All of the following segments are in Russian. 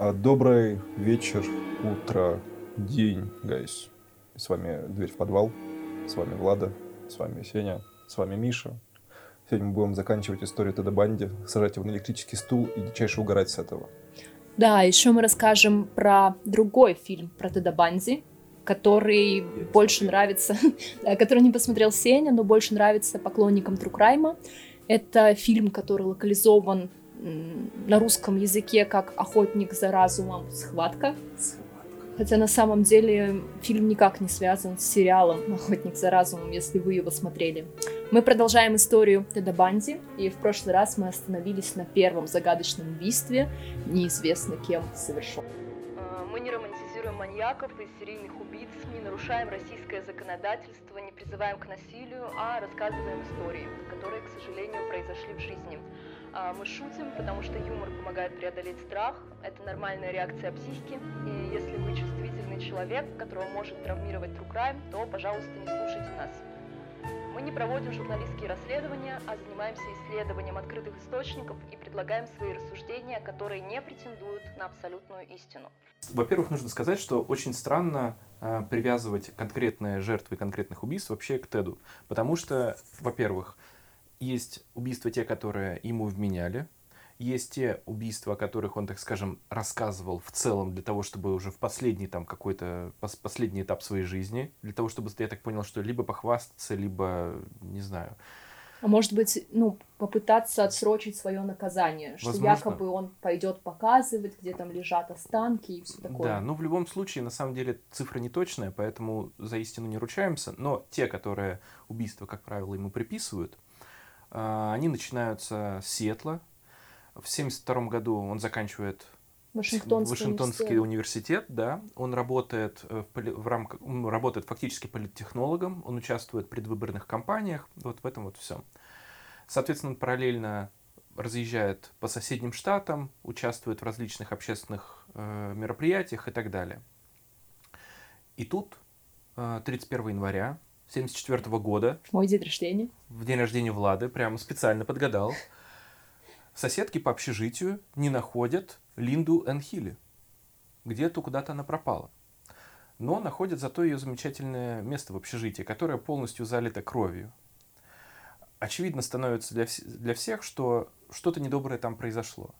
А, добрый вечер, утро, день, guys. С вами «Дверь в подвал», с вами Влада, с вами Сеня, с вами Миша. Сегодня мы будем заканчивать историю Теда Банди, сажать его на электрический стул и дичайше угорать с этого. Да, еще мы расскажем про другой фильм про Теда Банди, который Я больше нравится, который не посмотрел Сеня, но больше нравится поклонникам true crime а. Это фильм, который локализован на русском языке как «Охотник за разумом. Схватка». Хотя на самом деле фильм никак не связан с сериалом «Охотник за разумом», если вы его смотрели. Мы продолжаем историю Теда Банди, и в прошлый раз мы остановились на первом загадочном убийстве, неизвестно кем совершенном. Мы не романтизируем маньяков и серийных убийц, не нарушаем российское законодательство, не призываем к насилию, а рассказываем истории, которые, к сожалению, произошли в жизни. А, мы шутим, потому что юмор помогает преодолеть страх. Это нормальная реакция психики. И если вы чувствительный человек, которого может травмировать true crime, то, пожалуйста, не слушайте нас. Мы не проводим журналистские расследования, а занимаемся исследованием открытых источников и предлагаем свои рассуждения, которые не претендуют на абсолютную истину. Во-первых, нужно сказать, что очень странно э, привязывать конкретные жертвы конкретных убийств вообще к Теду. Потому что, во-первых, есть убийства те, которые ему вменяли, есть те убийства, о которых он, так скажем, рассказывал в целом для того, чтобы уже в последний там какой-то последний этап своей жизни, для того, чтобы, я так понял, что либо похвастаться, либо, не знаю. А может быть, ну, попытаться отсрочить свое наказание, что Возможно. якобы он пойдет показывать, где там лежат останки и все такое. Да, ну в любом случае, на самом деле, цифра не точная, поэтому за истину не ручаемся, но те, которые убийства, как правило, ему приписывают, они начинаются с Сиэтла. В 1972 году он заканчивает Вашингтонский, Вашингтонский университет. университет, да. Он работает в, в рамках, работает фактически политтехнологом, он участвует в предвыборных кампаниях, вот в этом вот все. Соответственно, он параллельно разъезжает по соседним штатам, участвует в различных общественных э, мероприятиях и так далее. И тут, э, 31 января 74 -го года. Мой день рождения. В день рождения Влады, прямо специально подгадал. Соседки по общежитию не находят Линду Энхилли. Где-то куда-то она пропала. Но находят зато ее замечательное место в общежитии, которое полностью залито кровью. Очевидно становится для, вс- для всех, что что-то недоброе там произошло.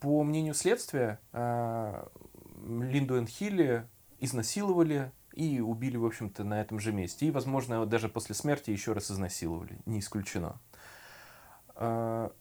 По мнению следствия, э- Линду Энхилли изнасиловали и убили, в общем-то, на этом же месте. И, возможно, даже после смерти еще раз изнасиловали, не исключено. А,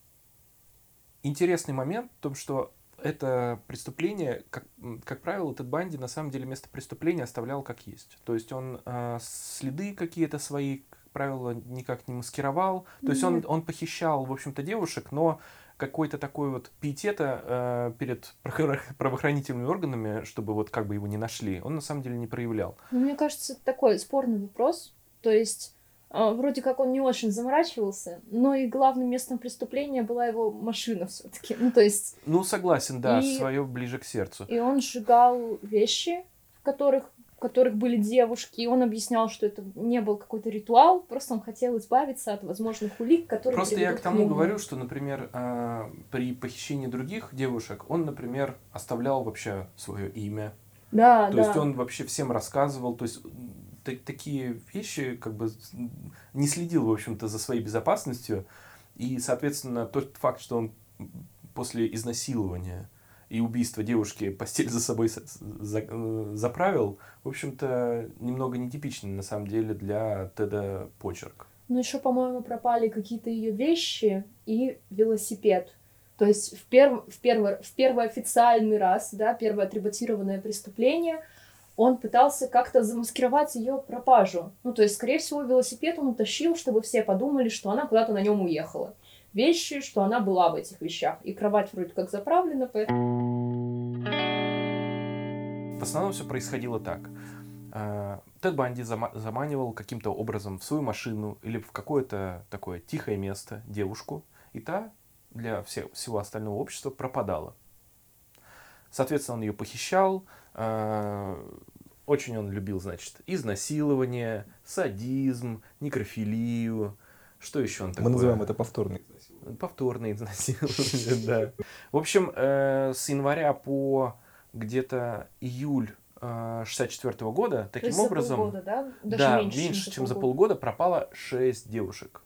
интересный момент в том, что это преступление, как, как правило, этот Банди на самом деле место преступления оставлял как есть. То есть он э, следы какие-то свои, как правило, никак не маскировал. То есть он, он похищал, в общем-то, девушек, но какой-то такой вот пиетета э, перед правоохранительными органами, чтобы вот как бы его не нашли, он на самом деле не проявлял. Ну, мне кажется, это такой спорный вопрос. То есть э, вроде как он не очень заморачивался, но и главным местом преступления была его машина все-таки. Ну, то есть... Ну, согласен, да, и... свое ближе к сердцу. И он сжигал вещи, в которых которых были девушки, и он объяснял, что это не был какой-то ритуал, просто он хотел избавиться от возможных улик, которые Просто я к тому к говорю, что, например, э, при похищении других девушек он, например, оставлял вообще свое имя. Да, то да. есть он вообще всем рассказывал, то есть такие вещи как бы не следил, в общем-то, за своей безопасностью, и, соответственно, тот факт, что он после изнасилования и убийство девушки постель за собой э, заправил, в общем-то, немного нетипичный на самом деле для Теда почерк. Ну, еще, по-моему, пропали какие-то ее вещи и велосипед. То есть в, перв... в, первый... в первый официальный раз, да, первое атрибутированное преступление, он пытался как-то замаскировать ее пропажу. Ну, то есть, скорее всего, велосипед он утащил, чтобы все подумали, что она куда-то на нем уехала вещи, что она была в этих вещах. И кровать вроде как заправлена, поэтому... В основном все происходило так. Э, Тед Банди заманивал каким-то образом в свою машину или в какое-то такое тихое место девушку, и та для всего остального общества пропадала. Соответственно, он ее похищал, э, очень он любил, значит, изнасилование, садизм, некрофилию, что еще он такое? Мы называем это повторный Повторное изнасилование, да. В общем, э, с января по где-то июль э, 64 года. То Таким за образом, полгода, да? Даже да, меньше, меньше, чем за полгода. пропало 6 девушек.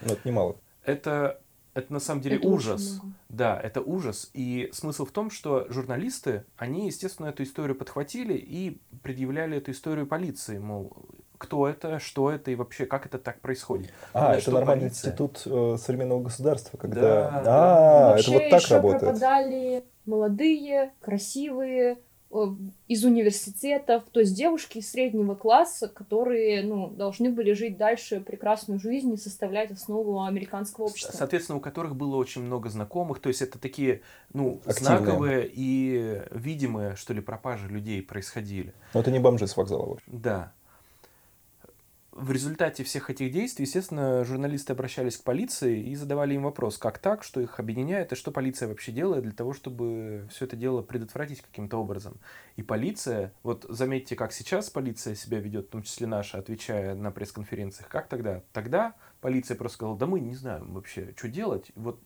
Ну, это немало. Это, это на самом деле Это ужас. Да, это ужас. И смысл в том, что журналисты, они, естественно, эту историю подхватили и предъявляли эту историю полиции, мол, кто это, что это и вообще как это так происходит. А, это что нормальный институт э, современного государства, когда... Да, а, это Вообще вот так еще работает. пропадали молодые, красивые, из университетов, то есть девушки из среднего класса, которые ну, должны были жить дальше прекрасную жизнь и составлять основу американского общества. Соответственно, у которых было очень много знакомых. То есть это такие, ну, Активные. знаковые и видимые, что ли, пропажи людей происходили. Но это не бомжи с вокзала, в общем. Да. В результате всех этих действий, естественно, журналисты обращались к полиции и задавали им вопрос, как так, что их объединяет, и что полиция вообще делает для того, чтобы все это дело предотвратить каким-то образом. И полиция, вот заметьте, как сейчас полиция себя ведет, в том числе наша, отвечая на пресс-конференциях, как тогда? Тогда полиция просто сказала, да мы не знаем вообще, что делать, вот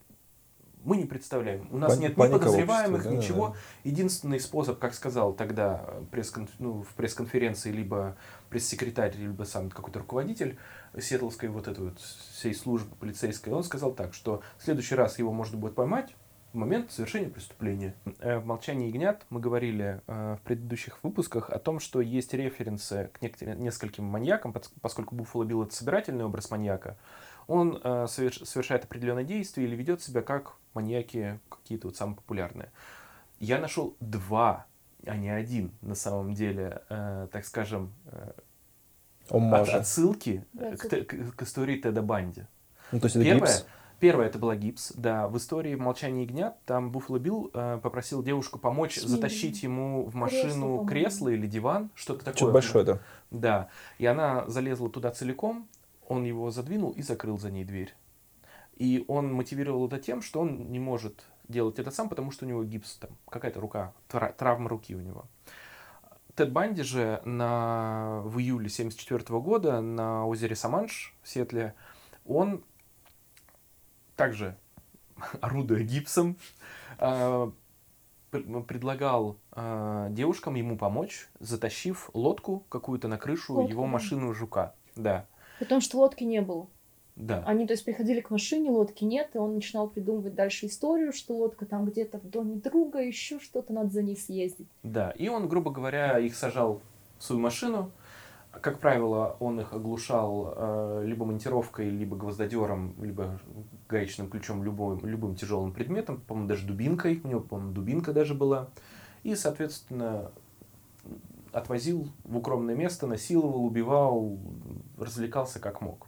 мы не представляем. У нас Пани- нет ни подозреваемых, да, ничего. да. Единственный способ, как сказал тогда пресс ну, в пресс-конференции либо пресс-секретарь, либо сам какой-то руководитель Сетловской вот этой вот всей службы полицейской, он сказал так, что в следующий раз его можно будет поймать в момент совершения преступления. Э, В «Молчании ягнят» мы говорили э, в предыдущих выпусках о том, что есть референсы к нескольким маньякам, пос- поскольку Буффало Билл — это собирательный образ маньяка, он э, соверш- совершает определенные действия или ведет себя как маньяки какие-то вот самые популярные. Я нашел два, а не один, на самом деле, э, так скажем, э, от- отсылки Да, э, к, к- к истории Теда Банди. Ну, то есть это Первое, гипс. первое это была гипс, да. В истории «Молчание ягнят» там Буффало Билл э, попросил девушку помочь ним. затащить ему в машину по-моему. кресло или диван, что-то такое. Что-то большое, да. Да. И она залезла туда целиком, он его задвинул и закрыл за ней дверь. И он мотивировал это тем, что он не может делать это сам, потому что у него гипс, там, какая-то рука, тра- травма руки у него. Тед Банди же на, в июле 1974 года на озере Саманш в Сетле, он также, орудуя гипсом, а, пр- предлагал а, девушкам ему помочь, затащив лодку какую-то на крышу Лодку, его машины жука. Да, Потому что лодки не было. Да. Они, то есть, приходили к машине, лодки нет, и он начинал придумывать дальше историю, что лодка там где-то в доме друга, еще что-то, надо за ней съездить. Да, и он, грубо говоря, их сажал в свою машину. Как правило, он их оглушал э, либо монтировкой, либо гвоздодером, либо гаечным ключом, любым, любым тяжелым предметом, по-моему, даже дубинкой, у него, по-моему, дубинка даже была. И, соответственно, отвозил в укромное место, насиловал, убивал, развлекался как мог.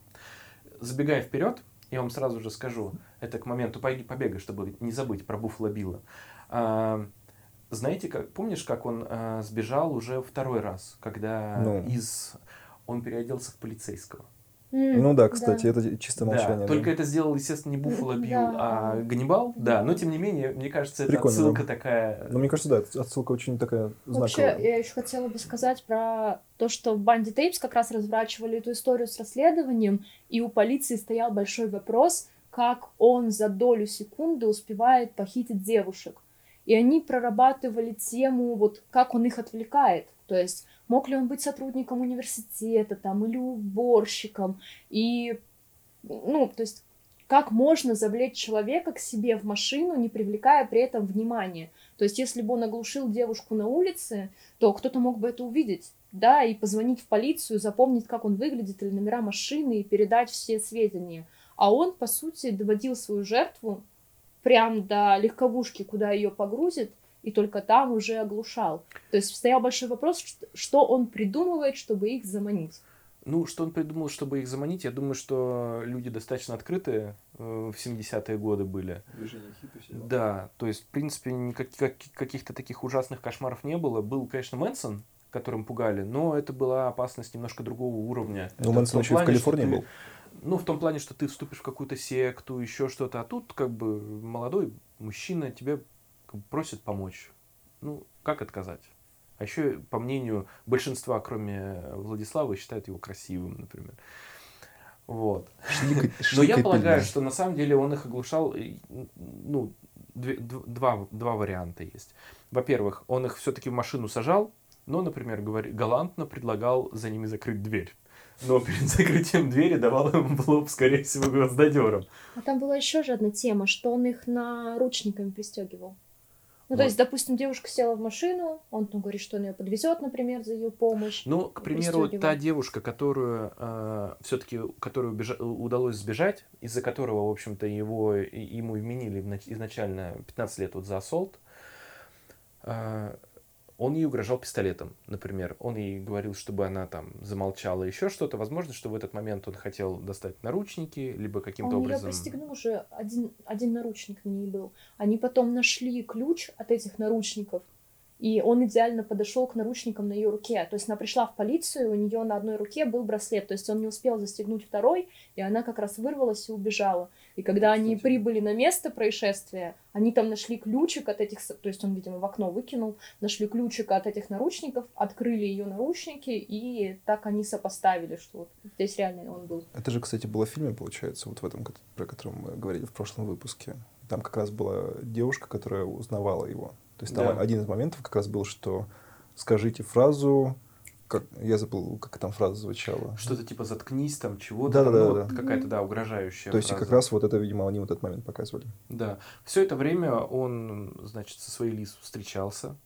Забегая вперед, я вам сразу же скажу, это к моменту побега, чтобы не забыть про Буффало Билла. А, знаете, как, помнишь, как он а, сбежал уже второй раз, когда Ну. из он переоделся в полицейского? М, Ну да, кстати, это чисто молчание. да, да. только это сделал, естественно, не Буффало Да. Билл, а Ганнибал. Да, но тем не менее, мне кажется, это Прикольно, отсылка да. такая. Ну, мне кажется, да, отсылка очень такая Вообще, знаковая. я еще хотела бы сказать про то, что в Банди Тейпс как раз разворачивали эту историю с расследованием, и у полиции стоял большой вопрос, как он за долю секунды успевает похитить девушек. И они прорабатывали тему, вот как он их отвлекает. То есть, мог ли он быть сотрудником университета там, или уборщиком. И, ну, то есть, как можно завлечь человека к себе в машину, не привлекая при этом внимания. То есть, если бы он оглушил девушку на улице, то кто-то мог бы это увидеть, да, и позвонить в полицию, запомнить, как он выглядит, или номера машины, и передать все сведения. А он, по сути, доводил свою жертву прям до легковушки, куда ее погрузит, и только там уже оглушал. То есть стоял большой вопрос, что- он придумывает, чтобы их заманить. Ну, что он придумал, чтобы их заманить, я думаю, что люди достаточно открытые э, в 70-е годы были. Движение хиппи все Да, то есть, в принципе, никак- как- каких-то таких ужасных кошмаров не было. Был, конечно, Мэнсон, которым пугали, но это была опасность немножко другого уровня. Ну, Это Мэнсон еще и в Калифорнии ты- был. Ну, в том плане, что ты вступишь в какую-то секту, еще что-то, а тут как бы молодой мужчина тебе просит помочь. Ну, как отказать? А еще, по мнению большинства, кроме Владислава, считают его красивым, например. Вот. Но я полагаю, что на самом деле он их оглушал, ну, две- два, два варианта есть. Во-первых, он их все-таки в машину сажал, но, например, говори, галантно предлагал за ними закрыть дверь. Но перед закрытием двери давал им в лоб, скорее всего, гвоздодером. А там была еще же одна тема, что он их наручниками пристегивал. Ну, Вот. то есть, допустим, девушка села в машину, он ну, говорит, что он ее подвезет, например, за ее помощь. Ну, к примеру, та девушка, которую все-таки, которую убежа- удалось сбежать, из-за которого, в общем-то, его, ему вменили изначально 15 лет вот за ассолт, э, он ей угрожал пистолетом, например. Он ей говорил, чтобы она там замолчала, еще что-то. Возможно, что в этот момент он хотел достать наручники, либо каким-то он ее образом... пристегнул уже, один, один наручник на ней был. Они потом нашли ключ от этих наручников, и он идеально подошел к наручникам на ее руке. То есть она пришла в полицию, у нее на одной руке был браслет, то есть он не успел застегнуть второй, и она как раз вырвалась и убежала. И когда они прибыли на место происшествия, они там нашли ключик от этих, то есть он, видимо, в окно выкинул, нашли ключик от этих наручников, открыли ее наручники, и так они сопоставили, что вот здесь реально он был. Это же, кстати, было в фильме, получается, вот в этом, про котором мы говорили в прошлом выпуске. Там как раз была девушка, которая узнавала его. То есть там Да. один из моментов как раз был, что скажите фразу, как, я забыл, как там фраза звучала. Что-то типа заткнись там, чего-то. Да-да-да, там, ну, да. вот Какая-то, да, угрожающая То есть фраза. как раз вот это, видимо, они вот этот момент показывали. Да. Все это время он, значит, со своей Лиз встречался.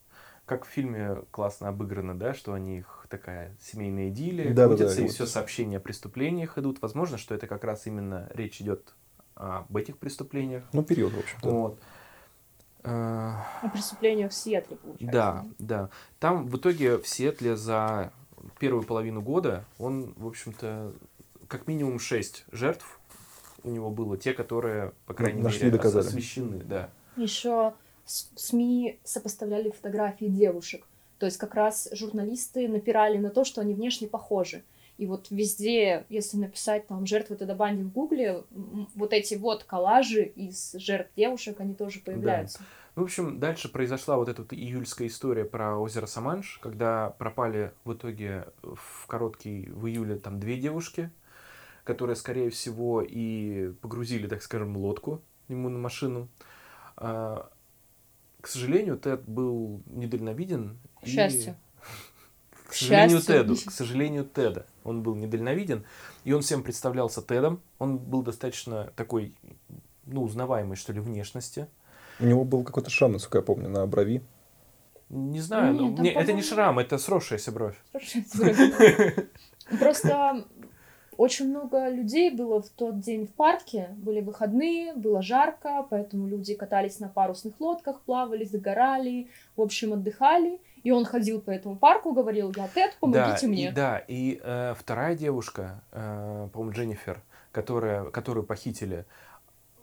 Как в фильме классно обыграно, да, что у них такая семейная идиллия, Да-да-да, крутятся, и и вот. все сообщения о преступлениях идут. Возможно, что это как раз именно речь идет об этих преступлениях. Ну, период, в общем-то. Вот. Э, О преступлениях в Сиэтле, получается. Да, да. Там в итоге в Сиэтле за первую половину года он, в общем-то, как минимум шесть жертв у него было, те, которые, по крайней нашли, мере, доказали. освещены, да. Еще СМИ сопоставляли фотографии девушек. То есть как раз журналисты напирали на то, что они внешне похожи. И вот везде, если написать там жертвы Теда Банди в Гугле, вот эти вот коллажи из жертв девушек, они тоже появляются. Ну, в общем, дальше произошла вот эта вот июльская история про озеро Саманш, когда пропали в итоге в короткий, в июле там две девушки, которые, скорее всего, и погрузили, так скажем, лодку ему на машину. А, К сожалению, Тед был недальновиден. К счастью. К сожалению, счастью. Теду. К сожалению, Теда. Он был недальновиден. И он всем представлялся Тедом. Он был достаточно такой, ну, узнаваемой, что ли, внешности. У него был какой-то шрам, насколько я помню, на брови. Не знаю, Нет, ну, там, не, это не шрам, это сросшаяся бровь. Просто очень много людей было в тот день в парке, были выходные, было жарко, поэтому люди катались на парусных лодках, плавали, загорали, в общем, отдыхали. И он ходил по этому парку, говорил, я Тед, помогите да, мне. И, да, и э, вторая девушка, э, по-моему, Дженнифер, которая, которую похитили,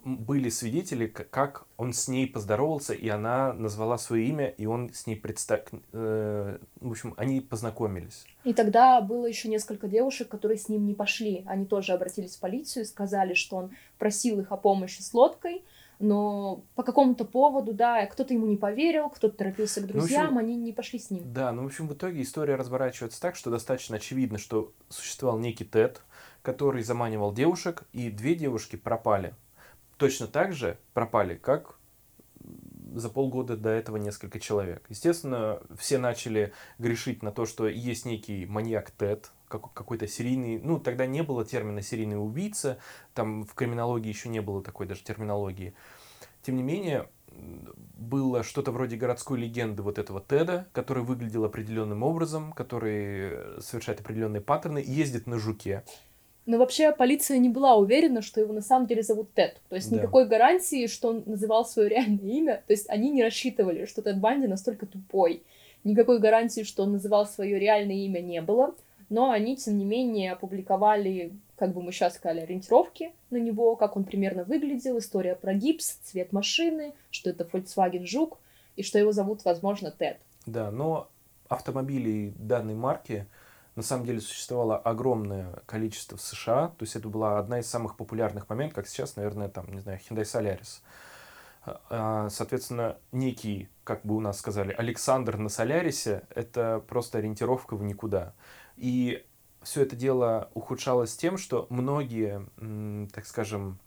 были свидетели, как он с ней поздоровался, и она назвала свое имя, и он с ней представ... э, в общем, они познакомились. И тогда было еще несколько девушек, которые с ним не пошли. Они тоже обратились в полицию и сказали, что он просил их о помощи с лодкой, но по какому-то поводу, да, кто-то ему не поверил, кто-то торопился к Ну, в общем, друзьям, они не пошли с ним. Да, ну, в общем, в итоге история разворачивается так, что достаточно очевидно, что существовал некий Тед, который заманивал девушек, и две девушки пропали. Точно так же пропали, как за полгода до этого несколько человек. Естественно, все начали грешить на то, что есть некий маньяк Тед, как- какой-то серийный, ну, тогда не было термина серийный убийца, там в криминологии еще не было такой даже терминологии. Тем не менее, было что-то вроде городской легенды вот этого Теда, который выглядел определенным образом, который э, совершает определенные паттерны, и ездит на жуке. Но вообще полиция не была уверена, что его на самом деле зовут Тед. То есть Да. никакой гарантии, что он называл свое реальное имя. То есть они не рассчитывали, что Тед Банди настолько тупой. Никакой гарантии, что он называл свое реальное имя, не было. Но они, тем не менее, опубликовали, как бы мы сейчас сказали, ориентировки на него, как он примерно выглядел, история про гипс, цвет машины, что это Volkswagen Жук, и что его зовут, возможно, Тед. Да, но автомобилей данной марки на самом деле существовало огромное количество в США. То есть это была одна из самых популярных моментов, как сейчас, наверное, там, не знаю, Hyundai Solaris. А, Соответственно, некий, как бы у нас сказали, Александр на Солярисе, это просто ориентировка в никуда. И все это дело ухудшалось тем, что многие, так скажем,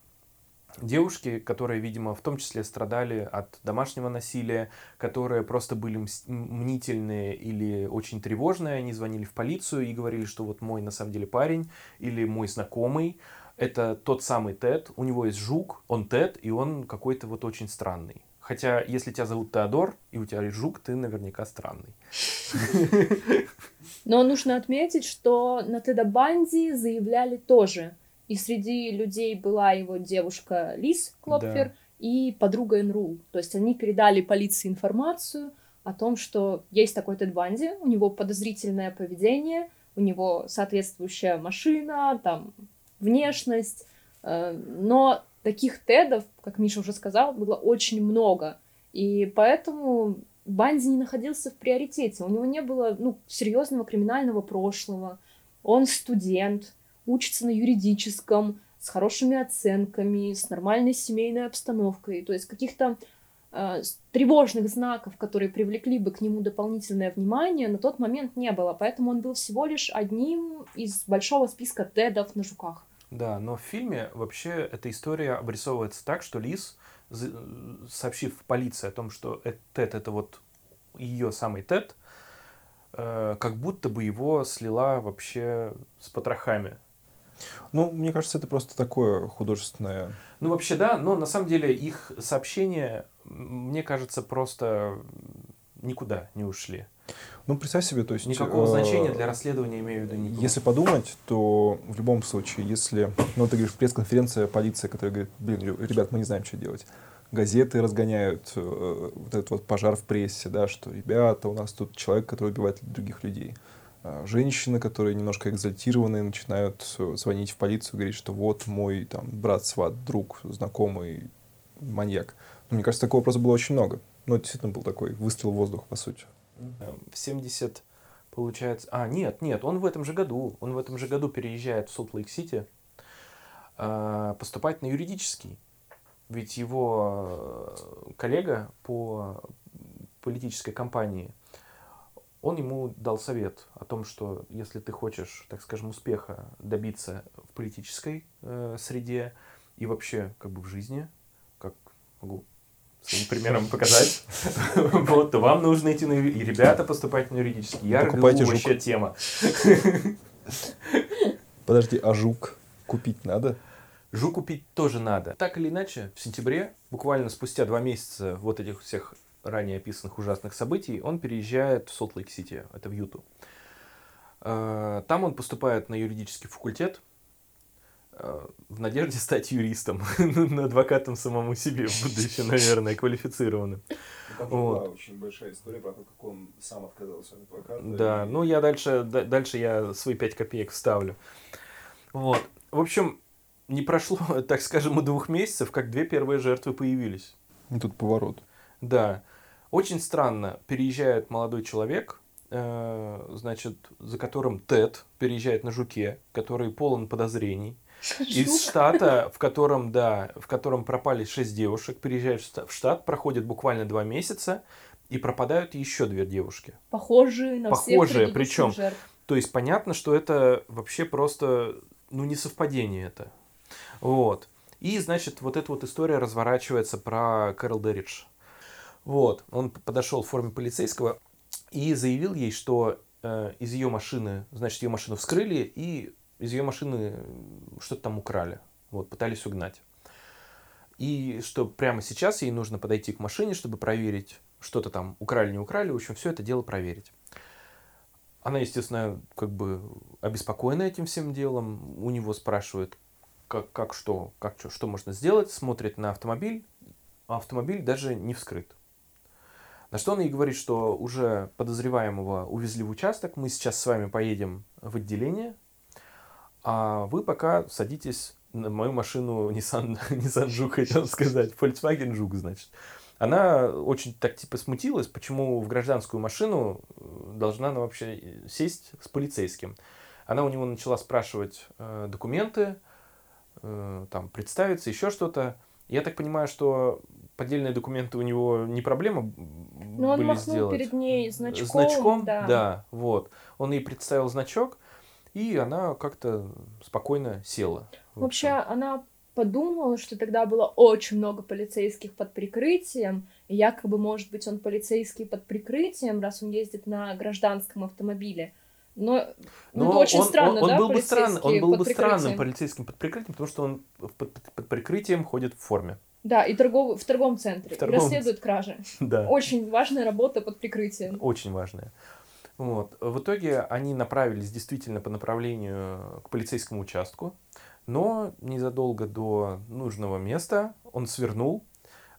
девушки, которые, видимо, в том числе страдали от домашнего насилия, которые просто были мнительные или очень тревожные, они звонили в полицию и говорили, что вот мой на самом деле парень или мой знакомый, это тот самый Тед, у него есть жук, он Тед, и он какой-то вот очень странный. Хотя, если тебя зовут Теодор, и у тебя жук, ты наверняка странный. Но нужно отметить, что на Теда Банди заявляли тоже. И среди людей была его девушка Лиз Клопфер Да. и подруга Энрул. То есть они передали полиции информацию о том, что есть такой Тед Банди, у него подозрительное поведение, у него соответствующая машина, там, внешность. Э, Но таких Тедов, как Миша уже сказал, было очень много. И поэтому Банди не находился в приоритете. У него не было ну, серьезного криминального прошлого. Он студент, учится на юридическом, с хорошими оценками, с нормальной семейной обстановкой. То есть каких-то э, тревожных знаков, которые привлекли бы к нему дополнительное внимание, на тот момент не было. Поэтому он был всего лишь одним из большого списка тедов на жуках. Да, но в фильме вообще эта история обрисовывается так, что Лиз, за- сообщив полиции о том, что э- Тед это вот ее самый Тед, э, как будто бы его слила вообще с потрохами. Ну, мне кажется, это просто такое художественное... Ну, вообще, да, но на самом деле их сообщения, мне кажется, просто никуда не ушли. Ну, представь себе, то есть... Никакого э, значения для расследования, имею в виду, не было. Если подумать, то в любом случае, если, ну, ты говоришь, пресс-конференция, полиция, которая говорит, блин, ребят, мы не знаем, что делать. Газеты разгоняют э, вот этот вот пожар в прессе, да, что, ребята, у нас тут человек, который убивает других людей. А Женщины, которые немножко экзальтированные, начинают э, звонить в полицию, говорить, что вот мой там брат, сват, друг, знакомый, маньяк. Ну, мне кажется, такого просто было очень много. Ну, действительно был такой выстрел в воздух, по сути. Э, В 70, получается... А, нет, нет, он в этом же году. Он в этом же году переезжает в Солт-Лейк-Сити э, поступать на юридический. Ведь его э, коллега по политической кампании, он ему дал совет о том, что если ты хочешь, так скажем, успеха добиться в политической э, среде и вообще как бы в жизни, как могу своим примером показать, вот, то вам нужно идти на и ребята поступать на юридический. Я жук. вообще тема. Подожди, а жук купить надо? Жук купить тоже надо. Так или иначе, в сентябре, буквально спустя два месяца вот этих всех ранее описанных ужасных событий, он переезжает в Солт-Лейк-Сити, это в Юту. Э, Там он поступает на юридический факультет в надежде стать юристом, адвокатом самому себе, будучи, наверное, квалифицированным. Там Вот. была очень большая история про то, как он сам отказался от адвоката. Да, и- ну я дальше, да- дальше я свои пять копеек вставлю. Вот. В общем, не прошло, так скажем, и двух месяцев, как две первые жертвы появились. И тут поворот. Да. Очень странно, переезжает молодой человек, э, значит, за которым Тед переезжает на жуке, который полон подозрений. Из штата, в котором, да, в котором пропали шесть девушек, переезжает в штат, проходит буквально два месяца, и пропадают еще две девушки. Похожие на всех Похожие, предыдущих причем. жертв. То есть понятно, что это вообще просто, ну, не совпадение это. Вот. И, значит, вот эта вот история разворачивается про Кэрол Дерридж. Вот. Он подошел в форме полицейского и заявил ей, что э, из ее машины, значит, ее машину вскрыли и из ее машины что-то там украли. Вот, пытались угнать. И что прямо сейчас ей нужно подойти к машине, чтобы проверить, что-то там украли, не украли. В общем, все это дело проверить. Она, естественно, как бы обеспокоена этим всем делом. У него спрашивают, как, как что, как что, что можно сделать. Смотрит на автомобиль, а автомобиль даже не вскрыт. На что он ей говорит, что уже подозреваемого увезли в участок, мы сейчас с вами поедем в отделение, а вы пока садитесь на мою машину Nissan, Nissan Juke, хотел сказать, Volkswagen Juke, значит. Она очень так типа смутилась, почему в гражданскую машину э, должна она вообще сесть с полицейским. Она у него начала спрашивать э, документы, э, там представиться, еще что-то. Я так понимаю, что поддельные документы у него не проблема б- Ну, он были махнул сделать. перед ней значком. Значком, да. да, вот. Он ей представил значок, и она как-то спокойно села. Вообще, она подумала, что тогда было очень много полицейских под прикрытием, и якобы, может быть, он полицейский под прикрытием, раз он ездит на гражданском автомобиле. Но, ну, Но это очень он, странно, он, он да, был бы странно, он был бы странным полицейским под прикрытием, потому что он под, под- под прикрытием ходит в форме. Да, и торгов... в торговом центре, В торговом и расследует кражи. Да. Очень важная работа под прикрытием. Очень важное. Вот. В итоге они направились действительно по направлению к полицейскому участку, но незадолго до нужного места он свернул,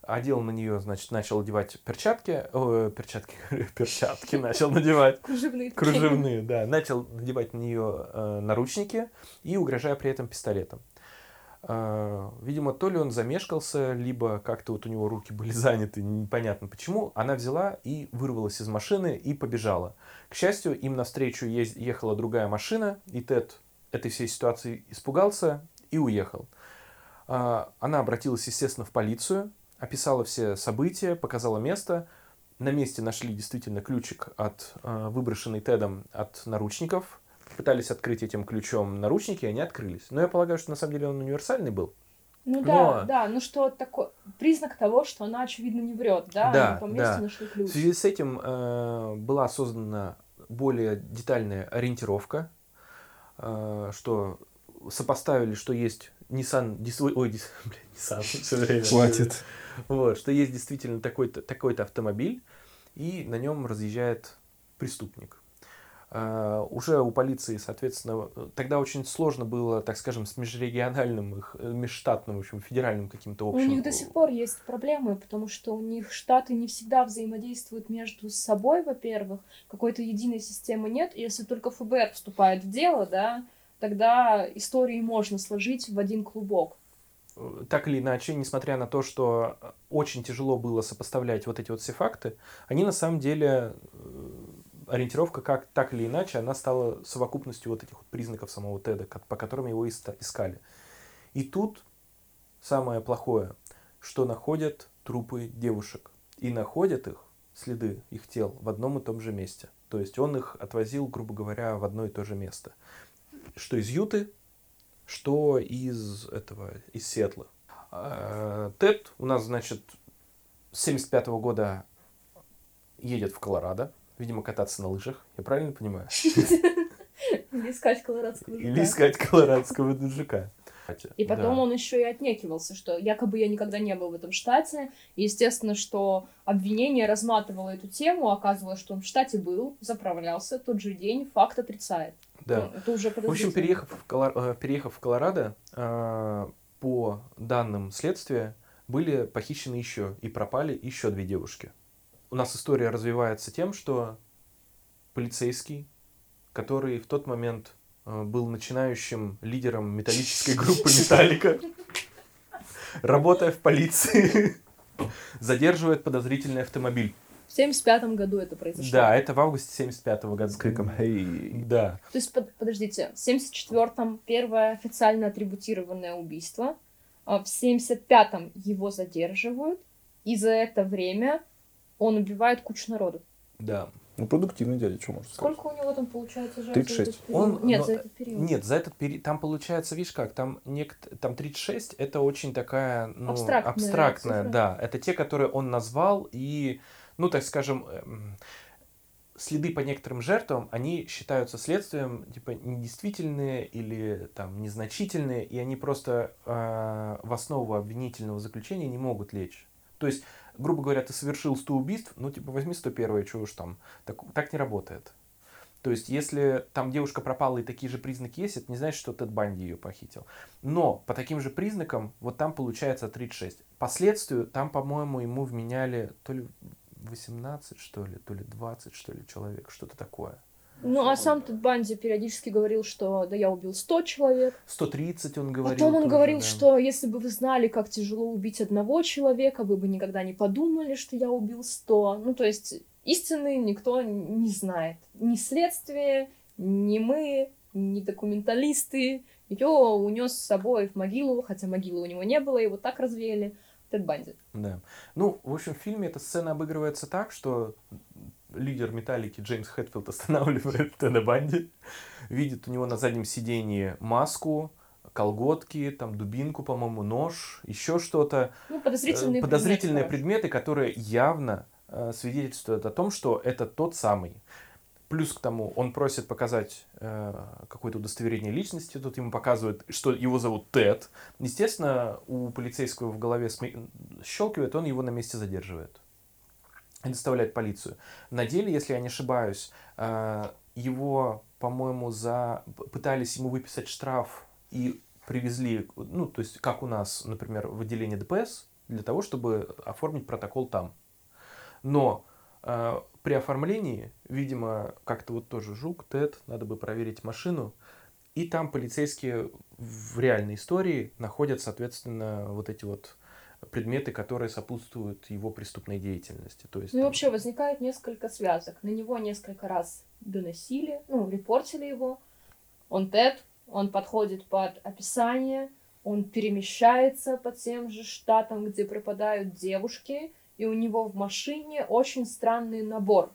одел на нее, значит, начал одевать перчатки, э, перчатки, перчатки начал надевать, Кружевные. кружевные, да, начал надевать на нее э, наручники и угрожая при этом пистолетом. Э, Видимо, то ли он замешкался, либо как-то вот у него руки были заняты, непонятно почему. Она взяла и вырвалась из машины и побежала. К счастью, им навстречу ехала другая машина, и Тед этой всей ситуации испугался и уехал. А, Она обратилась, естественно, в полицию, описала все события, показала место. На месте нашли действительно ключик от э, выброшенный Тедом от наручников. Пытались открыть этим ключом наручники, и они открылись. Но я полагаю, что на самом деле он универсальный был. Ну да, Но- да, ну что такое, признак того, что она, очевидно, не врет, да? Да, Они по месте да. нашли В ключ. связи с этим э, была создана более детальная ориентировка, э, что сопоставили, что есть Nissan, дис- ой, дис- блядь, Nissan всё время. Хватит. Вот, что есть действительно такой-то такой автомобиль, и на нем разъезжает преступник. А, Уже у полиции, соответственно, тогда очень сложно было, так скажем, с межрегиональным, их, э, межштатным, в общем, федеральным каким-то У общим. них до сих пор есть проблемы, потому что у них штаты не всегда взаимодействуют между собой, во-первых, какой-то единой системы нет. И Если только ФБР вступает в дело, да, тогда истории можно сложить в один клубок. Э, так или иначе, несмотря на то, что э, очень тяжело было сопоставлять вот эти вот все факты, они на самом деле, э, ориентировка как так или иначе, она стала совокупностью вот этих вот признаков самого Теда, по которым его искали. И тут самое плохое, что находят трупы девушек. И находят их, следы их тел, в одном и том же месте. То есть он их отвозил, грубо говоря, в одно и то же место. Что из Юты, что из этого, из Сиэтла. А, Тед у нас, значит, с 75 года едет в Колорадо, видимо, кататься на лыжах. Я правильно понимаю? Или искать колорадского жука. Или искать колорадского мужика. И потом Да. он еще и отнекивался, что якобы я никогда не был в этом штате. И естественно, что обвинение разматывало эту тему, оказывалось, что он в штате был, заправлялся тот же день, факт отрицает. Да. Ну, это уже В общем, переехав в, Колор- э, переехав в Колорадо, э, по данным следствия, были похищены еще и пропали еще две девушки. У нас история развивается тем, что полицейский, который в тот момент э, был начинающим лидером металлической группы Металлика, работая в полиции, задерживает подозрительный автомобиль. В 75 году это произошло. Да, это в августе 75 года. С криком «Хей!» Да. То есть, под- подождите, в 74-м первое официально атрибутированное убийство, а в 75-м его задерживают, и за это время он убивает кучу народу. Да. Ну, продуктивный дядя, что можно сказать. Сколько у него там получается жертв? 36. за? Он- Нет, но- за этот период. Нет, за этот период, там получается, видишь как, там, нект... там 36, это очень такая, ну, Абстрактная абстрактная, цифра. да. Это те, которые он назвал, и, ну, так скажем, эм, следы по некоторым жертвам, они считаются следствием, типа, недействительные или, там, незначительные, и они просто э, в основу обвинительного заключения не могут лечь. То есть, грубо говоря, ты совершил 100 убийств, ну, типа, возьми 101, что уж там. Так, так не работает. То есть, если там девушка пропала и такие же признаки есть, это не значит, что Тед Банди ее похитил. Но по таким же признакам, вот там получается 36. Последствию там, по-моему, ему вменяли то ли 18, что ли, то ли 20, что ли, человек, что-то такое. Ну, а сам Тед Банди периодически говорил, что да я убил 100 человек. 130 он говорил. Потом он тоже, говорил, да. что если бы вы знали, как тяжело убить одного человека, вы бы никогда не подумали, что я убил 100. Ну, то есть истины никто не знает. Ни следствие, ни мы, ни документалисты. Ее унес с собой в могилу, хотя могилы у него не было, его так развеяли. Тед Банди. Да. Ну, в общем, в фильме эта сцена обыгрывается так, что лидер Металлики Джеймс Хэтфилд останавливает Теда Банди, видит у него на заднем сиденье маску, колготки, там дубинку, по-моему, нож, еще что-то. Ну, подозрительные, Э, подозрительные предметы, предметы, которые явно э, свидетельствуют о том, что это тот самый. Плюс к тому, он просит показать э, какое-то удостоверение личности, тут ему показывают, что его зовут Тед. Естественно, у полицейского в голове сме- щелкивает, он его на месте задерживает в полицию. На деле, если я не ошибаюсь, э, его, по-моему, за... пытались ему выписать штраф и привезли, ну, то есть, как у нас, например, в отделение ДПС, для того, чтобы оформить протокол там. Но э, при оформлении, видимо, как-то вот тоже жук, Тед, надо бы проверить машину, и там полицейские в реальной истории находят, соответственно, вот эти вот предметы, которые сопутствуют его преступной деятельности. То есть, Ну и там- вообще возникает несколько связок. На него несколько раз доносили, ну, репортили его. Он Тед, он подходит под описание, он перемещается по тем же штатам, где пропадают девушки, и у него в машине очень странный набор.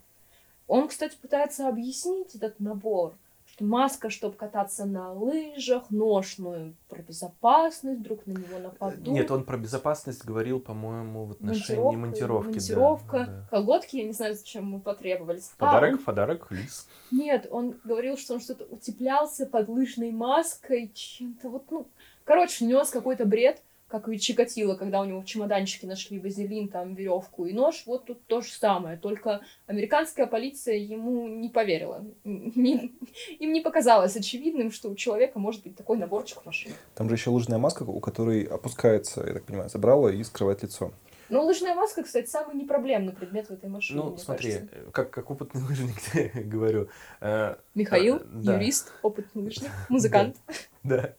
Он, кстати, пытается объяснить этот набор, маска, чтобы кататься на лыжах, нож, ну, про безопасность, вдруг на него нападут. Нет, он про безопасность говорил, по-моему, в отношении монтировки. да, монтировка, да. колготки, я не знаю, зачем ему потребовались. А, Подарок, он- подарок, лис. Нет, он говорил, что он что-то утеплялся под лыжной маской, чем-то вот, ну... Короче, нес какой-то бред, как и Чикатило, когда у него в чемоданчике нашли вазелин, там, веревку и нож. Вот тут то же самое, только американская полиция ему не поверила. Не- им не показалось очевидным, что у человека может быть такой наборчик в машине. Там же еще лыжная маска, у которой опускается, я так понимаю, забрала и скрывает лицо. Ну, лыжная маска, кстати, самый непроблемный предмет в этой машине, Ну, мне смотри, кажется. э, как, как опытный лыжник говорю. э, Михаил, А, да. юрист, опытный лыжник, музыкант. Да. Э,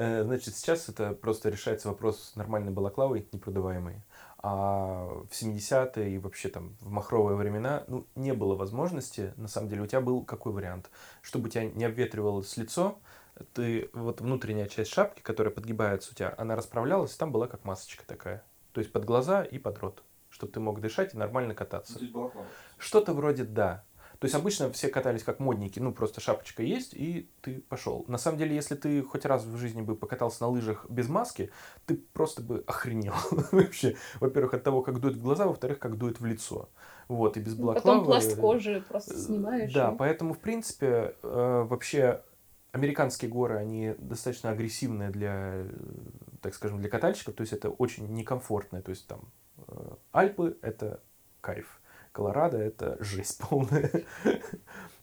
Значит, сейчас это просто решается вопрос с нормальной балаклавой, непродаваемой. А в 70-е и вообще там в махровые времена ну, не было возможности, на самом деле, у тебя был какой вариант? Чтобы тебя не обветривалось лицо, ты вот внутренняя часть шапки, которая подгибается у тебя, она расправлялась, там была как масочка такая. То есть под глаза и под рот, чтобы ты мог дышать и нормально кататься. Что-то вроде да. То есть обычно все катались как модники, ну просто шапочка есть, и ты пошел. На самом деле, если ты хоть раз в жизни бы покатался на лыжах без маски, ты просто бы охренел вообще. Во-первых, от того, как дует в глаза, во-вторых, как дует в лицо. Вот, и без балаклавы. Потом пласт кожи просто Э, снимаешь. Да, и- поэтому, в принципе, э, вообще американские горы, они достаточно агрессивные для, э, так скажем, для катальщиков, то есть это очень некомфортное, то есть там э, Альпы — это кайф, Колорадо — это жесть полная.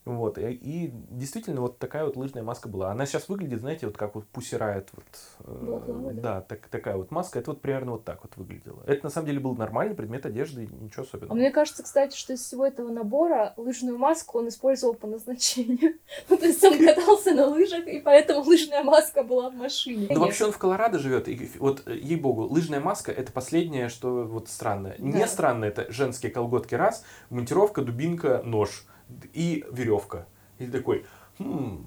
Вот, и, и действительно вот такая вот лыжная маска была. Она сейчас выглядит, знаете, вот как вот пусирает вот, э, да. да, так, такая вот маска, это вот примерно вот так вот выглядело. Это на самом деле был нормальный предмет одежды, ничего А особенного. мне кажется, кстати, что из всего этого набора лыжную маску он использовал по назначению. Ну, то есть он катался на лыжах, и поэтому лыжная маска была в машине. Ну, вообще он в Колорадо живет, и вот, э, ей-богу, лыжная маска это последнее, что вот странное. Не странно, это женские колготки раз, монтировка, дубинка, нож и веревка. И ты такой, «Хм,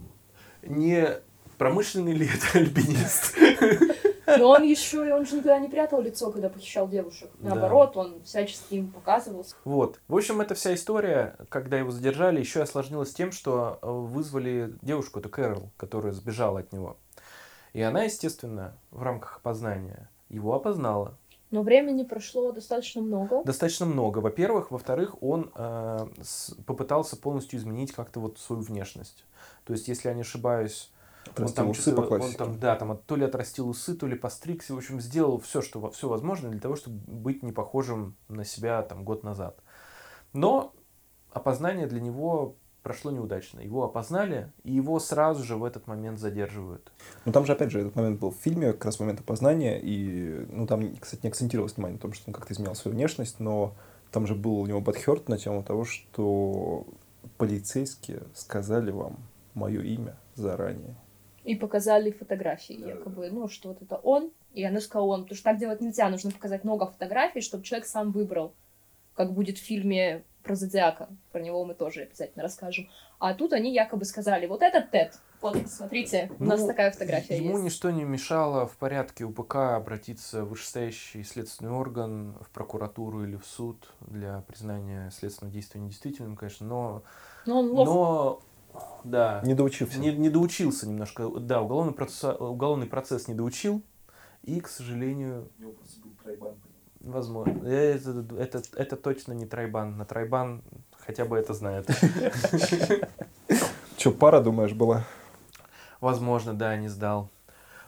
не промышленный ли это альпинист? Но он еще, он же никогда не прятал лицо, когда похищал девушек. Да. Наоборот, он всячески им показывался. Вот. В общем, эта вся история, когда его задержали, еще осложнилась тем, что э, вызвали девушку, эту Кэрол, которая сбежала от него. И она, естественно, в рамках опознания его опознала. Но времени прошло достаточно много. Достаточно много. Во-первых. Во-вторых, он э, с- попытался полностью изменить как-то вот свою внешность. То есть, если я не ошибаюсь, он там, усы по он классике. там, да, там от- то ли отрастил усы, то ли постригся, в общем, сделал все, что все возможно для того, чтобы быть не похожим на себя там год назад. Но опознание для него прошло неудачно. Его опознали, и его сразу же в этот момент задерживают. Ну, там же, опять же, этот момент был в фильме, как раз момент опознания, и, ну, там, кстати, не акцентировалось внимание на том, что он как-то изменял свою внешность, но там же был у него подхерт на тему того, что полицейские сказали вам мое имя заранее. И показали фотографии, якобы, ну, что вот это он, и она сказала он. Потому что так делать нельзя, нужно показать много фотографий, чтобы человек сам выбрал, как будет в фильме про Зодиака. Про него мы тоже обязательно расскажем. А тут они якобы сказали, вот этот Тед, вот, смотрите, у нас Ну, такая фотография Ему есть. ничто не мешало в порядке УПК обратиться в вышестоящий следственный орган, в прокуратуру или в суд для признания следственного действия недействительным, конечно, но, Но он лох. но Да. Не доучился. Не, не доучился немножко. Да, уголовный процесс, уголовный процесс не доучил. И, к сожалению, У него просто был. Возможно. Это, это, это точно не тройбан. На тройбан хотя бы это знает. Че, пара, думаешь, была? Возможно, да, не сдал.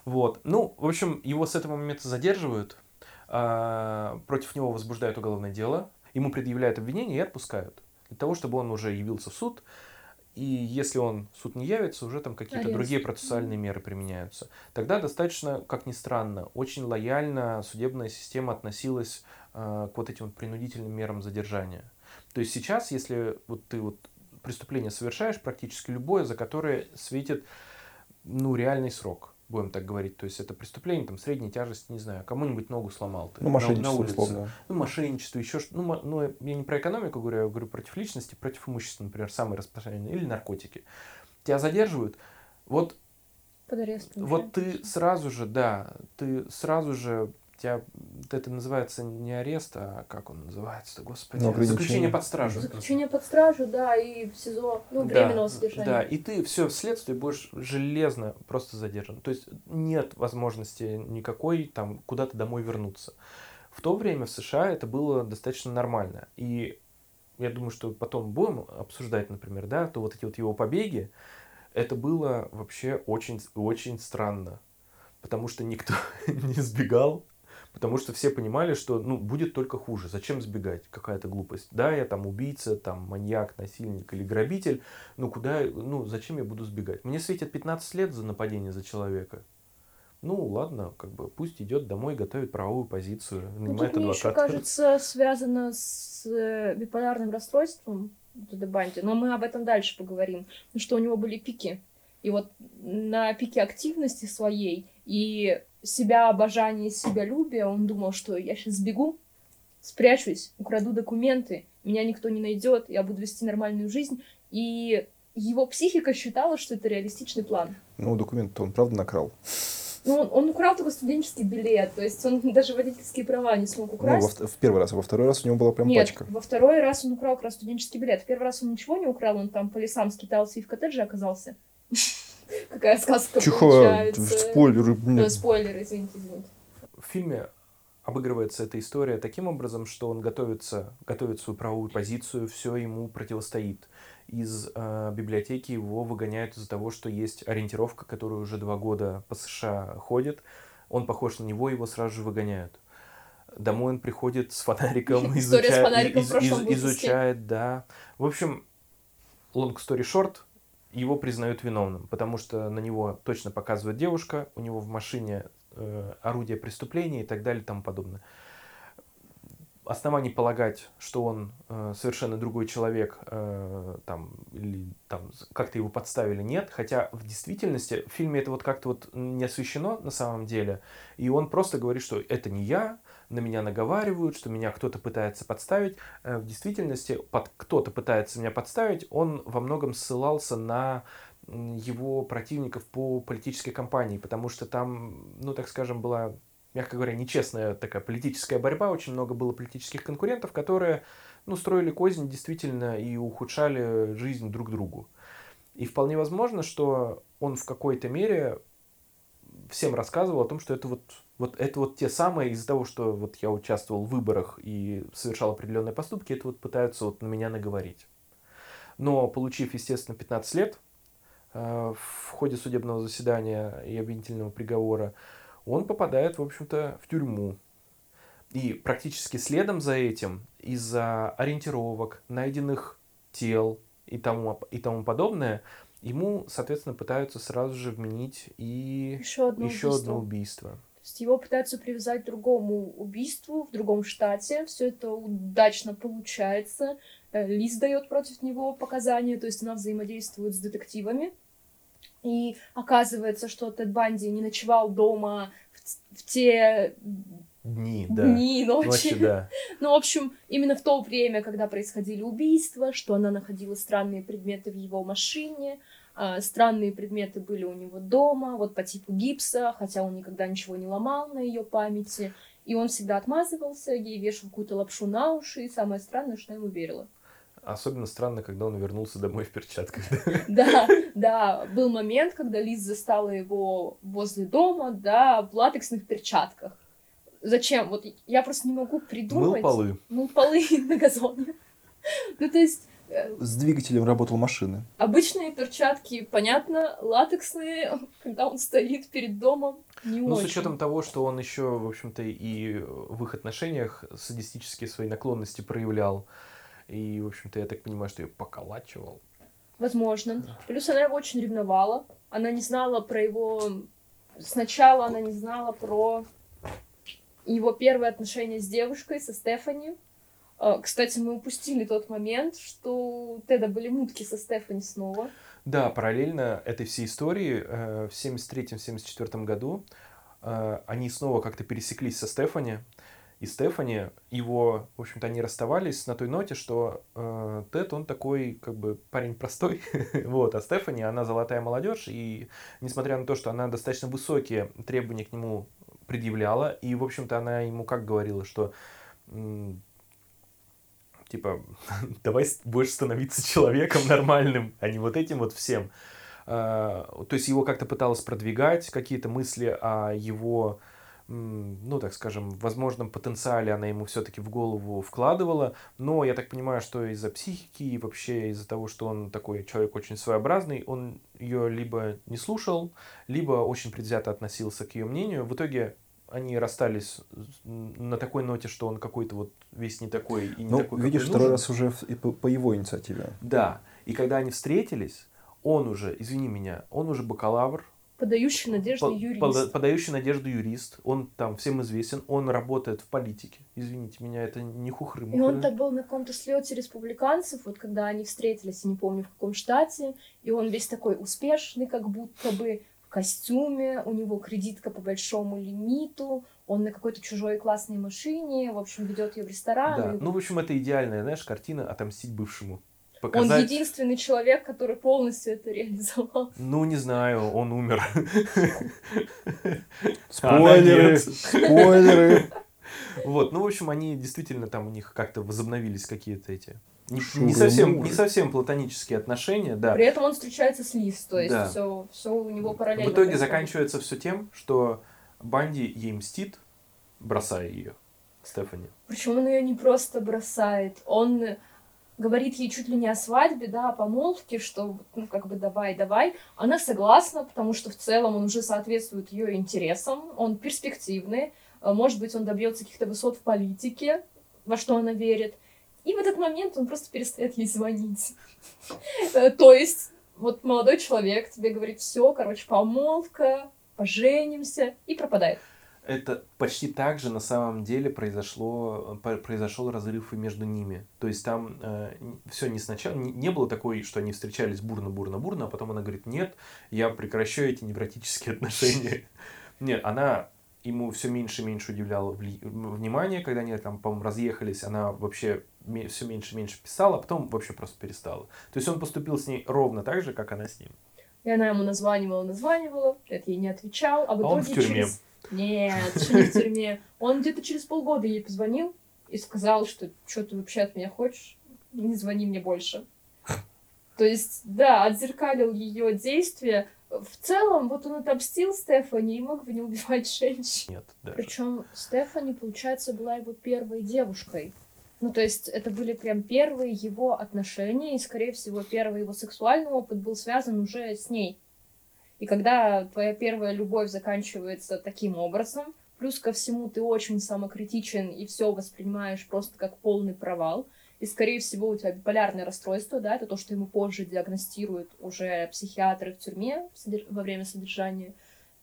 Вот. Ну, в общем, его с этого момента задерживают, а, против него возбуждают уголовное дело, ему предъявляют обвинение и отпускают. Для того, чтобы он уже явился в суд, и если он в суд не явится, уже там какие-то Арест. другие процессуальные меры применяются. Тогда достаточно, как ни странно, очень лояльно судебная система относилась а, к вот этим вот принудительным мерам задержания. То есть сейчас, если вот ты вот преступление совершаешь, практически любое, за которое светит ну, реальный срок, будем так говорить. То есть это преступление там средней тяжести, не знаю, кому-нибудь ногу сломал ты Ну, на- мошенничество, на улице. условно. Ну, мошенничество, еще что ну, ну, я не про экономику говорю, я говорю против личности, против имущества, например, самые распространенные, или наркотики. Тебя задерживают, вот Под арест. вот ты сразу же, да, ты сразу же, тебя, это называется не арест, а как он называется-то, господи, Ну, заключение под стражу. Заключение под стражу, да, и в СИЗО, ну, Да, временного содержания. Да, и ты все вследствие будешь железно просто задержан. То есть нет возможности никакой там куда-то домой вернуться. В то время в США это было достаточно нормально. И я думаю, что потом будем обсуждать, например, да, то вот эти вот его побеги, это было вообще очень, очень странно. Потому что никто не сбегал, потому что все понимали, что ну, будет только хуже. Зачем сбегать? Какая-то глупость. Да, я там убийца, там маньяк, насильник или грабитель. Ну куда, ну зачем я буду сбегать? Мне светит 15 лет за нападение за человека. Ну ладно, как бы пусть идет домой, готовит правовую позицию, Ну, нанимает тут мне еще адвоката. кажется связано с э, биполярным расстройством Теда Банди, но мы об этом дальше поговорим, ну, что у него были пики. И вот на пике активности своей и себя обожания, себялюбия он думал, что я сейчас сбегу, спрячусь, украду документы, меня никто не найдет, я буду вести нормальную жизнь. И его психика считала, что это реалистичный план. Ну, документы он правда накрал. Ну, он, он украл только студенческий билет, то есть он даже водительские права не смог Ну, украсть. во, в первый раз, а во второй раз у него была прям Нет, пачка. во второй раз он украл как раз студенческий билет. В первый раз он ничего не украл, он там по лесам скитался и в коттедже оказался. Какая сказка Тихо, получается. спойлеры. Ну, блин. спойлер, извините, извините. В фильме обыгрывается эта история таким образом, что он готовится, готовит свою правовую позицию, все ему противостоит. Из э, библиотеки его выгоняют из-за того, что есть ориентировка, которая уже два года по США ходит. Он похож на него, его сразу же выгоняют. Домой он приходит с фонариком, История с изучает, фонариком в из- прошлом из- выпуске. изучает, да. В общем, long story short, его признают виновным, потому что на него точно показывает девушка, у него в машине э, орудие преступления и так далее и тому подобное. Оснований полагать, что он э, совершенно другой человек, э, там, или там как-то его подставили, нет. Хотя в действительности в фильме это вот как-то вот не освещено на самом деле. И он просто говорит, что это не я, на меня наговаривают, что меня кто-то пытается подставить. Э, В действительности под кто-то пытается меня подставить, он во многом ссылался на его противников по политической кампании, потому что там, ну, так скажем, была, мягко говоря, нечестная такая политическая борьба, очень много было политических конкурентов, которые, ну, строили козни действительно и ухудшали жизнь друг другу. И вполне возможно, что он в какой-то мере всем рассказывал о том, что это вот, вот, это вот те самые, из-за того, что вот я участвовал в выборах и совершал определенные поступки, это вот пытаются вот на меня наговорить. Но получив, естественно, 15 лет э, в ходе судебного заседания и обвинительного приговора, он попадает, в общем-то, в тюрьму. И практически следом за этим, из-за ориентировок, найденных тел и тому, и тому подобное, ему, соответственно, пытаются сразу же вменить и Еще одно еще убийство. одно убийство. То есть его пытаются привязать к другому убийству в другом штате. Все это удачно получается. Э, Лиз дает против него показания, то есть она взаимодействует с детективами. И оказывается, что Тед Банди не ночевал дома в, в те Дни, да. дни, ночи. Ночи, да. Ну, в общем, именно в то время, когда происходили убийства, что она находила странные предметы в его машине, а, странные предметы были у него дома, вот по типу гипса, хотя он никогда ничего не ломал на ее памяти. И он всегда отмазывался, ей вешал какую-то лапшу на уши, и самое странное, что она ему верила. Особенно странно, когда он вернулся домой в перчатках. Да, да, был момент, когда Лиз застала его возле дома, да, в латексных перчатках. Зачем? Вот я просто не могу придумать. Мыл полы. Мыл полы на газоне. Ну, то есть... э, С двигателем работал машины. Обычные перчатки, понятно, латексные, когда он стоит перед домом, не Ну, очень. с учетом того, что он еще, в общем-то, и в их отношениях садистические свои наклонности проявлял. И, в общем-то, я так понимаю, что ее поколачивал. Возможно. Плюс она его очень ревновала. Она не знала про его... Сначала она не знала про его первые отношения с девушкой, со Стефани. А, Кстати, мы упустили тот момент, что у Теда были мутки со Стефани снова. Да, параллельно этой всей истории э, в 73-74 году э, они снова как-то пересеклись со Стефани. И Стефани, его, в общем-то, они расставались на той ноте, что э, Тед, он такой, как бы, парень простой, вот, а Стефани, она золотая молодежь, и несмотря на то, что она достаточно высокие требования к нему предъявляла, и, в общем-то, она ему как говорила, что типа, давай больше становиться человеком нормальным, а не вот этим вот всем. А, То есть его как-то пыталась продвигать, какие-то мысли о его, ну, так скажем, возможном потенциале она ему все-таки в голову вкладывала, но я так понимаю, что из-за психики и вообще из-за того, что он такой человек очень своеобразный, он ее либо не слушал, либо очень предвзято относился к ее мнению. В итоге они расстались на такой ноте, что он какой-то вот весь не такой и не Ну, такой, видишь, второй нужен. раз уже в- и по, по его инициативе. Да. И когда они встретились, он уже, извини меня, он уже бакалавр, Подающий надежды по- юрист. пода- подающий надежду юрист, он там всем известен, он работает в политике. Извините меня, это не хухры И он так был на каком-то слете республиканцев, вот когда они встретились, я не помню в каком штате, и он весь такой успешный, как будто бы в костюме, у него кредитка по большому лимиту, он на какой-то чужой классной машине, в общем, ведет ее в ресторан. Да. и Ну, в общем, это идеальная, знаешь, картина отомстить бывшему. Он Показать... единственный человек, который полностью это реализовал. Ну, не знаю, он умер. Спойлеры! Спойлеры! Вот, ну, в общем, они действительно там у них как-то возобновились какие-то эти... Не, совсем, не совсем платонические отношения, да. При этом он встречается с Лиз, то есть Да. все, все у него параллельно. В итоге происходит. заканчивается все тем, что Банди ей мстит, бросая ее, Стефани. Причем он ее не просто бросает, он говорит ей чуть ли не о свадьбе, да, о помолвке, что ну как бы давай, давай. Она согласна, потому что в целом он уже соответствует ее интересам, он перспективный, э, может быть, он добьется каких-то высот в политике, во что она верит. И в этот момент он просто перестает ей звонить. Э, То есть, вот молодой человек тебе говорит, все, короче, помолвка, поженимся, и пропадает. Это почти так же на самом деле произошло, произошел разрыв и между ними. То есть там все не сначала, не, не было такой, что они встречались бурно-бурно-бурно, а потом она говорит, нет, я прекращаю эти невротические отношения. Нет, она ему все меньше и меньше удивляла внимание, когда они там, по-моему, разъехались, она вообще все меньше и меньше писала, а потом вообще просто перестала. То есть он поступил с ней ровно так же, как она с ним. И она ему названивала, названивала, это ей не отвечал, а в А он итоге в тюрьме. через... Нет, что не в тюрьме. Он где-то через полгода ей позвонил и сказал, что что ты вообще от меня хочешь, не звони мне больше. То есть, да, отзеркалил ее действия. В целом, вот он отомстил Стефани и мог бы не убивать женщин. Нет, даже. Причем Стефани, получается, была его первой девушкой. Ну, то есть это были прям первые его отношения, и, скорее всего, первый его сексуальный опыт был связан уже с ней. И когда твоя первая любовь заканчивается таким образом, плюс ко всему ты очень самокритичен и все воспринимаешь просто как полный провал, и, скорее всего, у тебя биполярное расстройство, да, это то, что ему позже диагностируют уже психиатры в тюрьме во время содержания,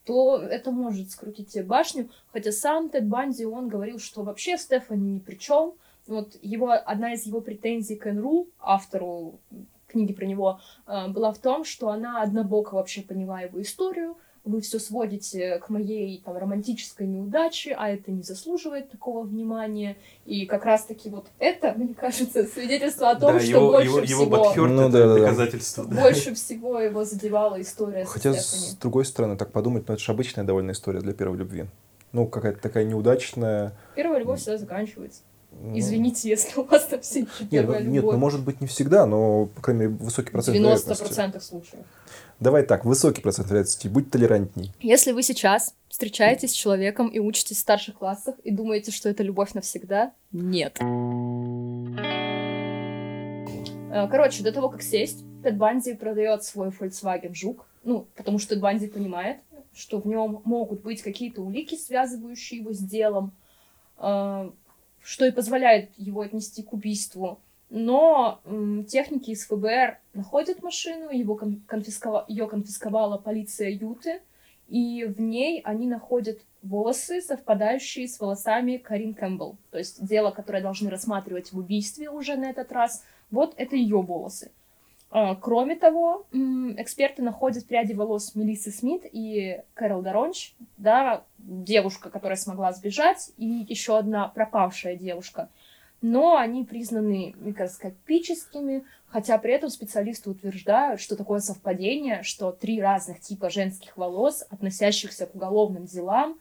то это может скрутить тебе башню. Хотя сам Тед Банди, он говорил, что вообще Стефани ни при чем. Вот его, одна из его претензий к Энру, автору книги про него, э, была в том, что она однобоко вообще поняла его историю, вы все сводите к моей там, романтической неудаче, а это не заслуживает такого внимания. И как раз-таки вот это, мне кажется, свидетельство о том, Да, что его, больше его, его всего... бадхёрт Ну это да, да, доказательство. да. Больше всего его задевала история Хотя, с Стефани. другой стороны, так подумать, ну это же обычная довольно история для первой любви. Ну, какая-то такая неудачная. Первая любовь всегда заканчивается. Ну, Извините, если у вас там все Нет, первая ну, нет, ну любовь. может быть не всегда, но, по крайней мере, высокий процент вероятности. 90% случаев. Давай так, высокий процент вероятности, будь толерантней. Если вы сейчас встречаетесь с человеком и учитесь в старших классах и думаете, что это любовь навсегда, нет. Э, Короче, до того, как сесть, Тед Банди продает свой Volkswagen Жук, ну, потому что Тед Банди понимает, что в нем могут быть какие-то улики, связывающие его с делом, э, что и позволяет его отнести к убийству. Но м, техники из ФБР находят машину, его кон- конфискова- ее конфисковала полиция Юты, и в ней они находят волосы, совпадающие с волосами Карин Кэмпбелл. То есть дело, которое должны рассматривать в убийстве уже на этот раз, вот это ее волосы. А, Кроме того, эксперты находят пряди волос Мелиссы Смит и Кэрол Доронч, да, девушка, которая смогла сбежать, и еще одна пропавшая девушка. Но они признаны микроскопическими, хотя при этом специалисты утверждают, что такое совпадение, что три разных типа женских волос, относящихся к уголовным делам,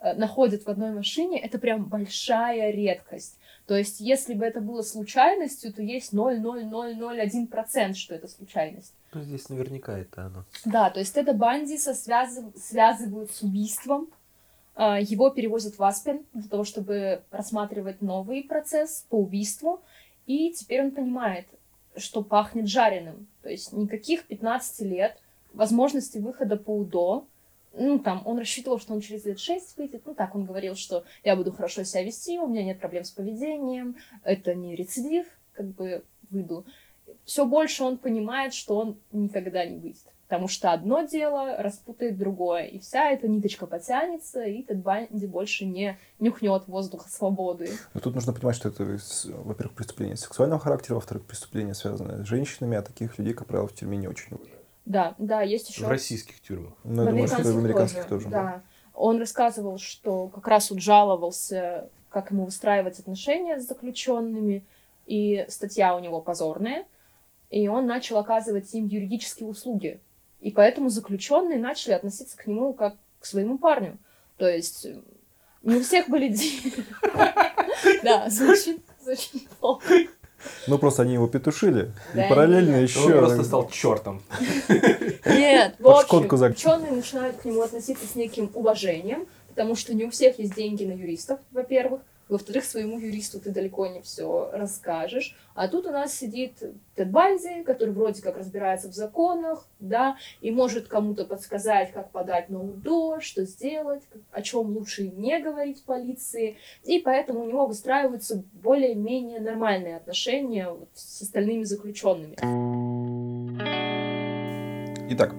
э, находят в одной машине, это прям большая редкость. То есть, если бы это было случайностью, то есть 0,0001%, что это случайность. Ну, здесь наверняка это оно. Да, то есть это Бандиса связыв- связывают с убийством. А, Его перевозят в Аспен для того, чтобы рассматривать новый процесс по убийству. И теперь он понимает, что пахнет жареным. То есть никаких 15 лет, возможности выхода по УДО. Ну, там, он рассчитывал, что он через лет 6 выйдет. Ну, так он говорил, что я буду хорошо себя вести, у меня нет проблем с поведением, это не рецидив, как бы выйду все больше он понимает, что он никогда не выйдет. Потому что одно дело распутает другое, и вся эта ниточка потянется, и Тед Банди больше не нюхнет воздуха свободы. Но тут нужно понимать, что это, во-первых, преступление сексуального характера, во-вторых, преступление, связанное с женщинами, а таких людей, как правило, в тюрьме не очень уважают. Да, да, есть еще... В российских тюрьмах. Ну, я думаю, что и в американских тоже. Да. Он рассказывал, что как раз вот жаловался, как ему выстраивать отношения с заключенными, и статья у него позорная, и он начал оказывать им юридические услуги. И поэтому заключенные начали относиться к нему как к своему парню. То есть не у всех были деньги. Да, звучит звучит плохо. Ну, просто они его петушили, Да, и параллельно нет. еще... Он просто стал чертом. Нет, в общем, за- ученые начинают к нему относиться с неким уважением, потому что не у всех есть деньги на юристов, во-первых. Во-вторых, своему юристу ты далеко не все расскажешь. А тут у нас сидит Тед Банди, который вроде как разбирается в законах, да, и может кому-то подсказать, как подать на УДО, что сделать, о чем лучше не говорить полиции. И поэтому у него выстраиваются более-менее нормальные отношения вот с остальными заключенными. Итак,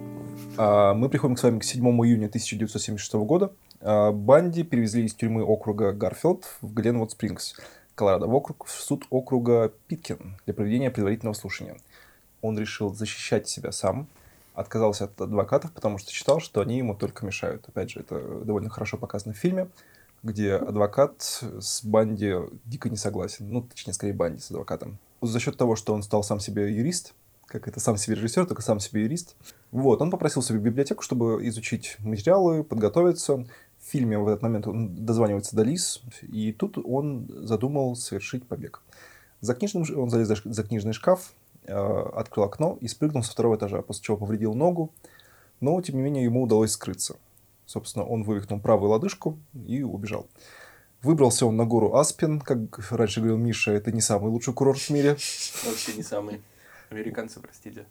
мы приходим с вами к 7 июня 1976 года. А, Банди перевезли из тюрьмы округа Гарфилд в Гленвуд Спрингс, Колорадо, в округ в суд округа Питкин для проведения предварительного слушания. Он решил защищать себя сам, отказался от адвокатов, потому что считал, что они ему только мешают. Опять же, это довольно хорошо показано в фильме, где адвокат с Банди дико не согласен. Ну, точнее, скорее Банди с адвокатом. За счет того, что он стал сам себе юрист, как это сам себе режиссер, только сам себе юрист. Вот, он попросил себе библиотеку, чтобы изучить материалы, подготовиться. В фильме в этот момент он дозванивается до Лис, и тут он задумал совершить побег. За книжным, он залез за книжный шкаф, э, открыл окно и спрыгнул со второго этажа, после чего повредил ногу, но, тем не менее, ему удалось скрыться. Собственно, он вывихнул правую лодыжку и убежал. Выбрался он на гору Аспен, как раньше говорил Миша, это не самый лучший курорт в мире. Вообще не самый. Американцы, простите.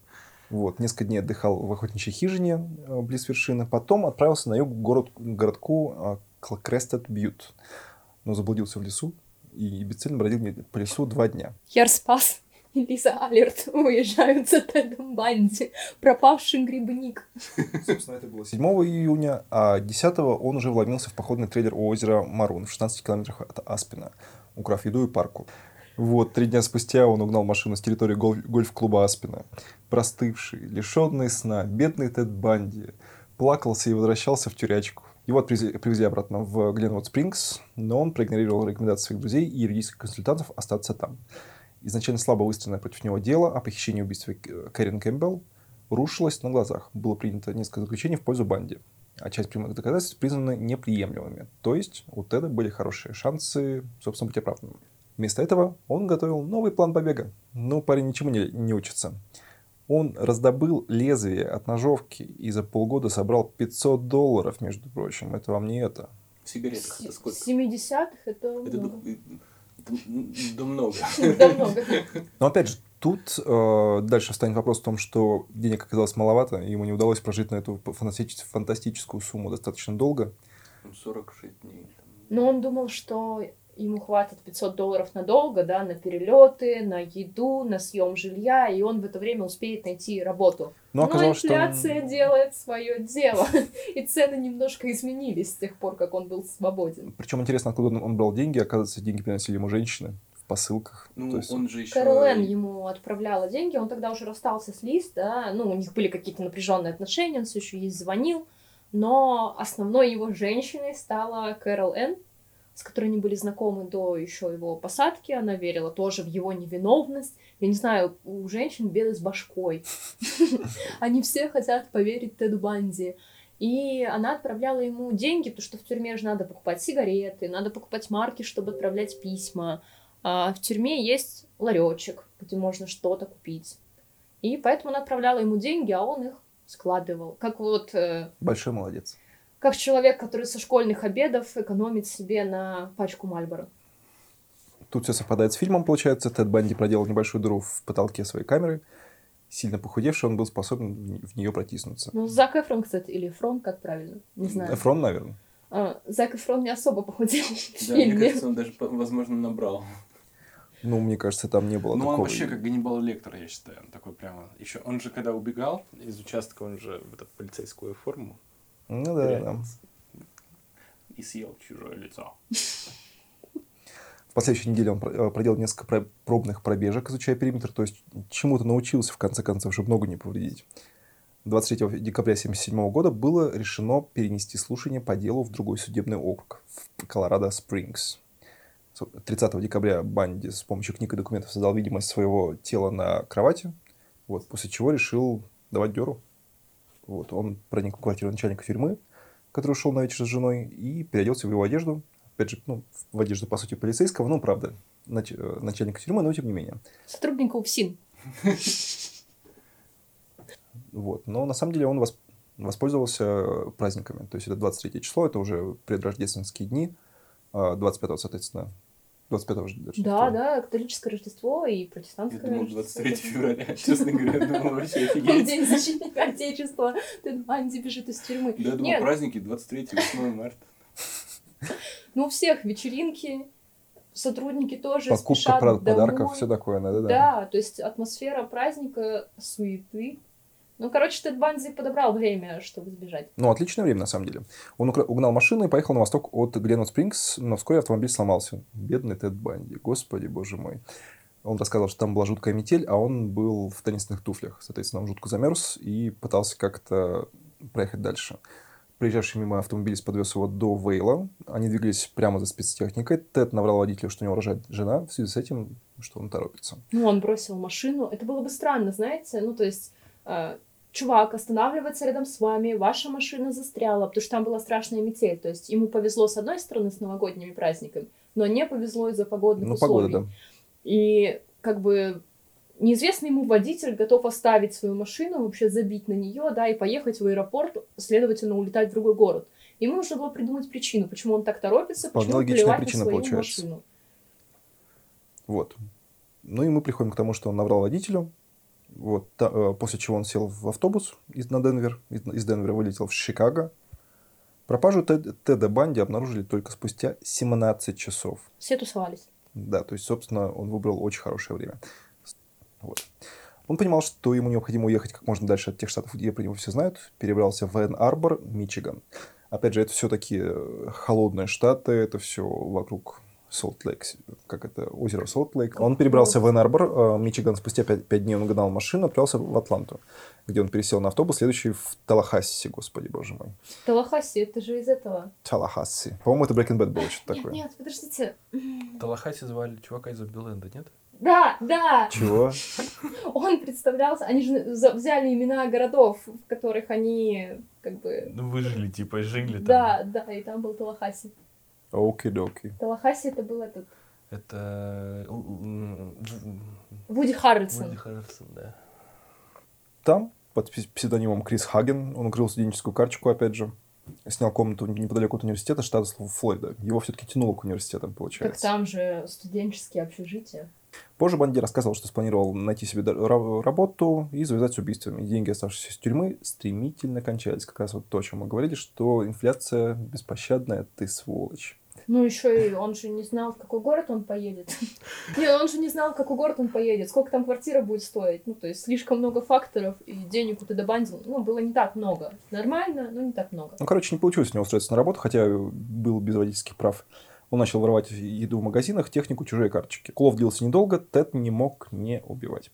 Вот, несколько дней отдыхал в охотничьей хижине э, близ вершины. Потом отправился на юг к город, городку э, Кл- Крестед Бьют. Но заблудился в лесу и бесцельно бродил по лесу два дня. Ярспас и Лиза Алерт уезжают за Тедом Банди. Пропавший грибник. Собственно, это было 7 июня, а 10 он уже вломился в походный трейлер у озера Марун в 16 километрах от Аспина, украв еду и парку. Вот, три дня спустя он угнал машину с территории гол- гольф-клуба Аспина. Простывший, лишенный сна, бедный Тед Банди плакался и возвращался в тюрячку. Его отвезли- привезли обратно в Гленвуд Спрингс, но он проигнорировал рекомендации своих друзей и юридических консультантов остаться там. Изначально слабо выстроенное против него дело о похищении и убийстве Кэрин Кэмпбелл рушилось на глазах. Было принято несколько заключений в пользу Банди, а часть прямых доказательств признаны неприемлемыми. То есть у Теда были хорошие шансы, собственно, быть оправданным. Вместо этого он готовил новый план побега. Но парень ничему не, не учится. Он раздобыл лезвие от ножовки и за полгода собрал 500 долларов, между прочим. Это вам не это. В сигаретках это В сколько? 70-х это Это много. это да много. Да много. Но опять же, тут э, дальше встанет вопрос в том, что денег оказалось маловато, ему не удалось прожить на эту фантастич- фантастическую сумму достаточно долго. Ну, 46 дней. Но он думал, что ему хватит 500 долларов надолго, да, на перелеты, на еду, на съем жилья, и он в это время успеет найти работу. Но оказалось, что... он- инфляция делает свое дело, и цены немножко изменились с тех пор, как он был свободен. Причем интересно, откуда он- он брал деньги. Оказывается, деньги приносили ему женщины в посылках. Ну, То есть- он же еще... Кэролэн ему отправляла деньги, он тогда уже расстался с Лиз, да, ну, у них были какие-то напряженные отношения, он все еще ей звонил, но основной его женщиной стала Кэрол Энн, с которой они были знакомы до еще его посадки, она верила тоже в его невиновность. Я не знаю, у женщин беды с башкой. Они все хотят поверить Теду Банди. И она отправляла ему деньги, потому что в тюрьме же надо покупать сигареты, надо покупать марки, чтобы отправлять письма. А в тюрьме есть ларечек, где можно что-то купить. И поэтому она отправляла ему деньги, а он их складывал. Как вот э, Большой молодец. Как человек, который со школьных обедов экономит себе на пачку Мальборо. Тут все совпадает с фильмом, получается. Тед Банди проделал небольшую дыру в потолке своей камеры. Сильно похудевший, он был способен в нее протиснуться. Ну, Зак Эфрон, кстати, или Фрон, как правильно, не знаю. Эфрон, наверное. А, Зак Эфрон не особо похудел в Да, мне фильме. кажется, он даже, возможно, набрал. Ну, мне кажется, там не было Ну, такого. он вообще как Ганнибал Лектор, я считаю. Он такой прямо... Еще, он же, когда убегал из участка, он же в эту полицейскую форму Ну да, да. и съел чужое лицо. В последующей неделе он э, проделал несколько про- пробных пробежек, изучая периметр, то есть чему-то научился, в конце концов, чтобы ногу не повредить. 23 декабря 1977 года было решено перенести слушание по делу в другой судебный округ, в Колорадо Спрингс. Со- 30 декабря Банди с помощью книг и документов создал видимость своего тела на кровати, вот, после чего решил давать дёру. Вот, он проник в квартиру начальника тюрьмы, который ушел на вечер с женой, и переоделся в его одежду, опять же, ну, в одежду, по сути, полицейского, ну, правда, нач- э, начальника тюрьмы, но тем не менее. Сотрудника УПСИН. Вот. Но на самом деле он вос- воспользовался праздниками. То есть это 23 число, это уже предрождественские дни, а 25 соответственно, 25 же Рождество. Да, да, католическое Рождество и Я протестантское думал, Рождество. 23 февраля, честно говоря, думал вообще офигеть. День защитника Отечества. Тед Банди бежит из тюрьмы. Да, я думал, Нет, праздники 23 8 марта. ну у всех вечеринки, сотрудники тоже Покупка спешат подарков, все такое, да, да. Да, то есть атмосфера праздника, суеты. Ну, короче, Тед Банди подобрал время, чтобы сбежать. Ну, отличное время, на самом деле. Он угнал машину и поехал на восток от Гленвуд Спрингс, но вскоре автомобиль сломался. Бедный Тед Банди, господи, боже мой. Он рассказывал, что там была жуткая метель, а он был в теннисных туфлях. Соответственно, он жутко замерз и пытался как-то проехать дальше. Приезжавший мимо автомобилист подвез его до Вейла. Они двигались прямо за спецтехникой. Тед наврал водителю, что у него рожает жена, в связи с этим, что он торопится. Ну, он бросил машину. Это было бы странно, знаете? Ну, то есть, э, чувак останавливается рядом с вами, ваша машина застряла, потому что там была страшная метель. То есть, ему повезло с одной стороны с новогодними праздниками, но не повезло из-за погодных Ну, условий. погода, да. И как бы неизвестный ему водитель готов оставить свою машину, вообще забить на нее, да, и поехать в аэропорт, следовательно, улетать в другой город. Ему нужно было придумать причину, почему он так торопится, Вполне почему плевать причина на свою получается. машину. Вот. Ну и мы приходим к тому, что он наврал водителю. Вот, та- э, после чего он сел в автобус из, на Денвер, из, из Денвера вылетел в Чикаго. Пропажу Тед- Теда Банди обнаружили только спустя 17 часов. Все тусовались. Да, то есть, собственно, он выбрал очень хорошее время. Вот. Он понимал, что ему необходимо уехать как можно дальше от тех штатов, где про него все знают. Перебрался в Энн-Арбор, Мичиган. Опять же, это все такие холодные штаты, это все вокруг Солт-Лейк, как это, озеро Солт-Лейк. Он перебрался в Энн-Арбор, э, Мичиган. Спустя 5, дней он гнал машину, отправился в Атланту, где он пересел на автобус, следующий в Талахасси, господи боже мой. Талахаси, это же из этого. Талахасси. По-моему, это Breaking Bad было что-то такое. нет, подождите. Талахаси звали чувака из Зомбиленда, нет? Да, да, Чего? он представлялся, они же взяли имена городов, в которых они как бы... Ну, выжили, типа, жили там. Да, да, и там был Талахаси. Оки-доки. Талахаси это был этот Это... м, Вуди Харрельсон. Вуди Харрельсон, да. Там, под пс- псевдонимом Крис Хаген, он укрыл студенческую карточку, опять же. Снял комнату неподалеку от университета, штата Флорида. Его все-таки тянуло к университетам, Так получается. там же студенческие общежития. Позже Банди рассказывал, что спланировал найти себе работу и завязать с убийствами. Деньги, оставшиеся из тюрьмы, стремительно кончались. Как раз вот то, о чем мы говорили, что инфляция беспощадная, ты сволочь. Ну, еще и он же не знал, в какой город он поедет. Нет, он же не знал, в какой город он поедет, сколько там квартира будет стоить. Ну, то есть слишком много факторов, и денег у Теда Банди, ну, было не так много. Нормально, но не так много. Ну, короче, не получилось у него устроиться на работу, хотя был без водительских прав. Он начал воровать еду в магазинах, технику, чужие карточки. Клов длился недолго, Тед не мог не убивать.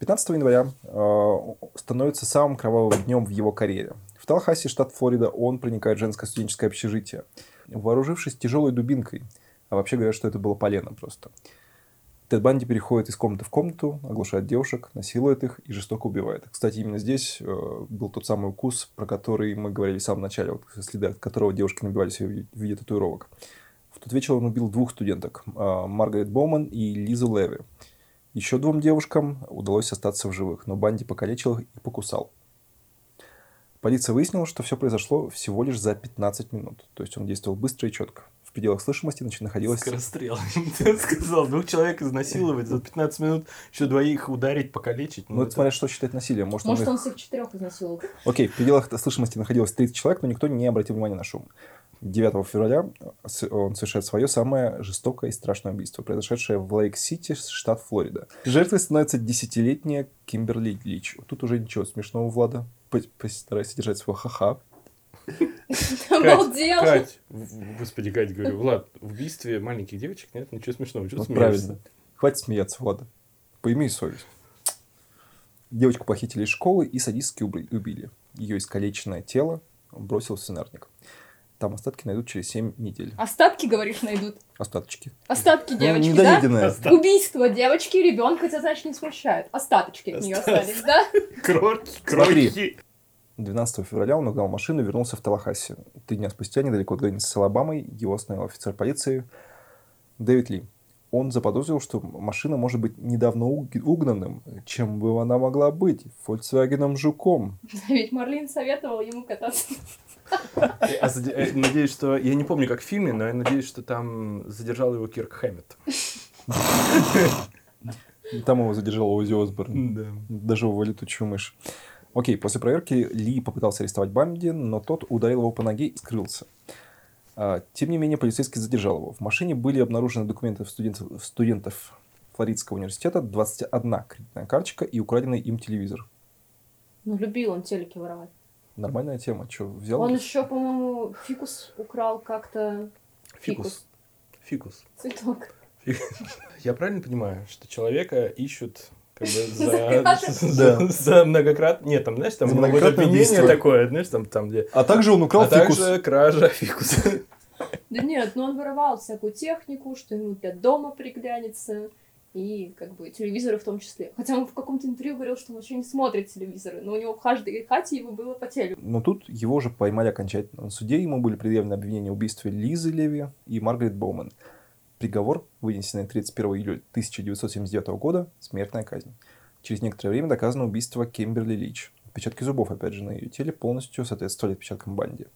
15 января э, становится самым кровавым днем в его карьере. В Талхасе, штат Флорида, он проникает в женское студенческое общежитие, вооружившись тяжелой дубинкой. А вообще говорят, что это было полено просто. Тед Банди переходит из комнаты в комнату, оглушает девушек, насилует их и жестоко убивает. Кстати, именно здесь э, был тот самый укус, про который мы говорили в самом начале, вот, следы от которого девушки набивались в ви- в виде татуировок. Тот вечер он убил двух студенток, э, Маргарет Боуман и Лизу Леви. Еще двум девушкам удалось остаться в живых, но Банди покалечил их и покусал. Полиция выяснила, что все произошло всего лишь за 15 минут. То есть он действовал быстро и четко. В пределах слышимости значит, находилась... Скорострел. Ты сказал, двух человек изнасиловать за 15 минут, еще двоих ударить, покалечить. Ну, это смотря что считать насилием. Может, Может, он их- он всех четырех изнасиловал. Окей, в пределах слышимости находилось 30 человек, но никто не обратил внимания на шум. 9 февраля он совершает свое самое жестокое и страшное убийство, произошедшее в Лейк-Сити, штат Флорида. Жертвой становится десятилетняя Кимберли Лич. Тут уже ничего смешного, Влада. По- Постарайся держать свой ха-ха. Обалдел! Кать, господи, Кать, говорю, Влад, в убийстве маленьких девочек нет ничего смешного. Что Вот смеешься? правильно. Хватит смеяться, Влада. Поимей совесть. Девочку похитили из школы и садистски убили. Ее искалеченное тело бросил в свинарник. Там остатки найдут через 7 недель. Остатки, говоришь, найдут. Остаточки. Остатки Ну, девочки, да? недоеденное. Убийство девочки, ребенка, это значит не смущает. Остаточки от нее остались, да? Крохи, Смотри. крохи. 12 февраля он угнал машину и вернулся в Талахасси. Три дня спустя, недалеко от границы с Алабамой, его остановил офицер полиции Дэвид Ли. Он заподозрил, что машина может быть недавно уг- угнанным. Чем бы она могла быть? Фольксвагеном Жуком. Ведь Марлин советовал ему кататься. А э, Надеюсь, что... Я не помню, как в фильме, но я надеюсь, что там задержал его Кирк Хэммет. Там его задержал Ози Осборн. Да. Даже его летучую мышь. Окей, после проверки Ли попытался арестовать Банди, но тот ударил его по ноге и скрылся. А, Тем не менее, полицейский задержал его. В машине были обнаружены документы студентов, студентов Флоридского университета, 21 кредитная карточка и украденный им телевизор. Ну, любил он телеки воровать. Нормальная тема. Че, взял? Он еще, по-моему, фикус украл как-то. Фикус. Фикус. Цветок. Я правильно понимаю, что человека ищут как бы за, за, многократно... Нет, там, знаешь, там многократное такое, знаешь, там, там где... А также он украл а фикус. также кража фикуса. Да нет, ну он воровал всякую технику, что ему для дома приглянется. И как бы телевизоры в том числе. Хотя он в каком-то интервью говорил, что он вообще не смотрит телевизоры, но у него в каждой хате его было по телеку. Но тут его же поймали окончательно. На суде ему были предъявлены обвинения в убийстве Лизы Леви и Маргарет Боуман. Приговор, вынесенный 31 июля 1979 года, смертная казнь. Через некоторое время доказано убийство Кемберли Лич. Отпечатки зубов, опять же, на ее теле полностью соответствовали отпечаткам Банди.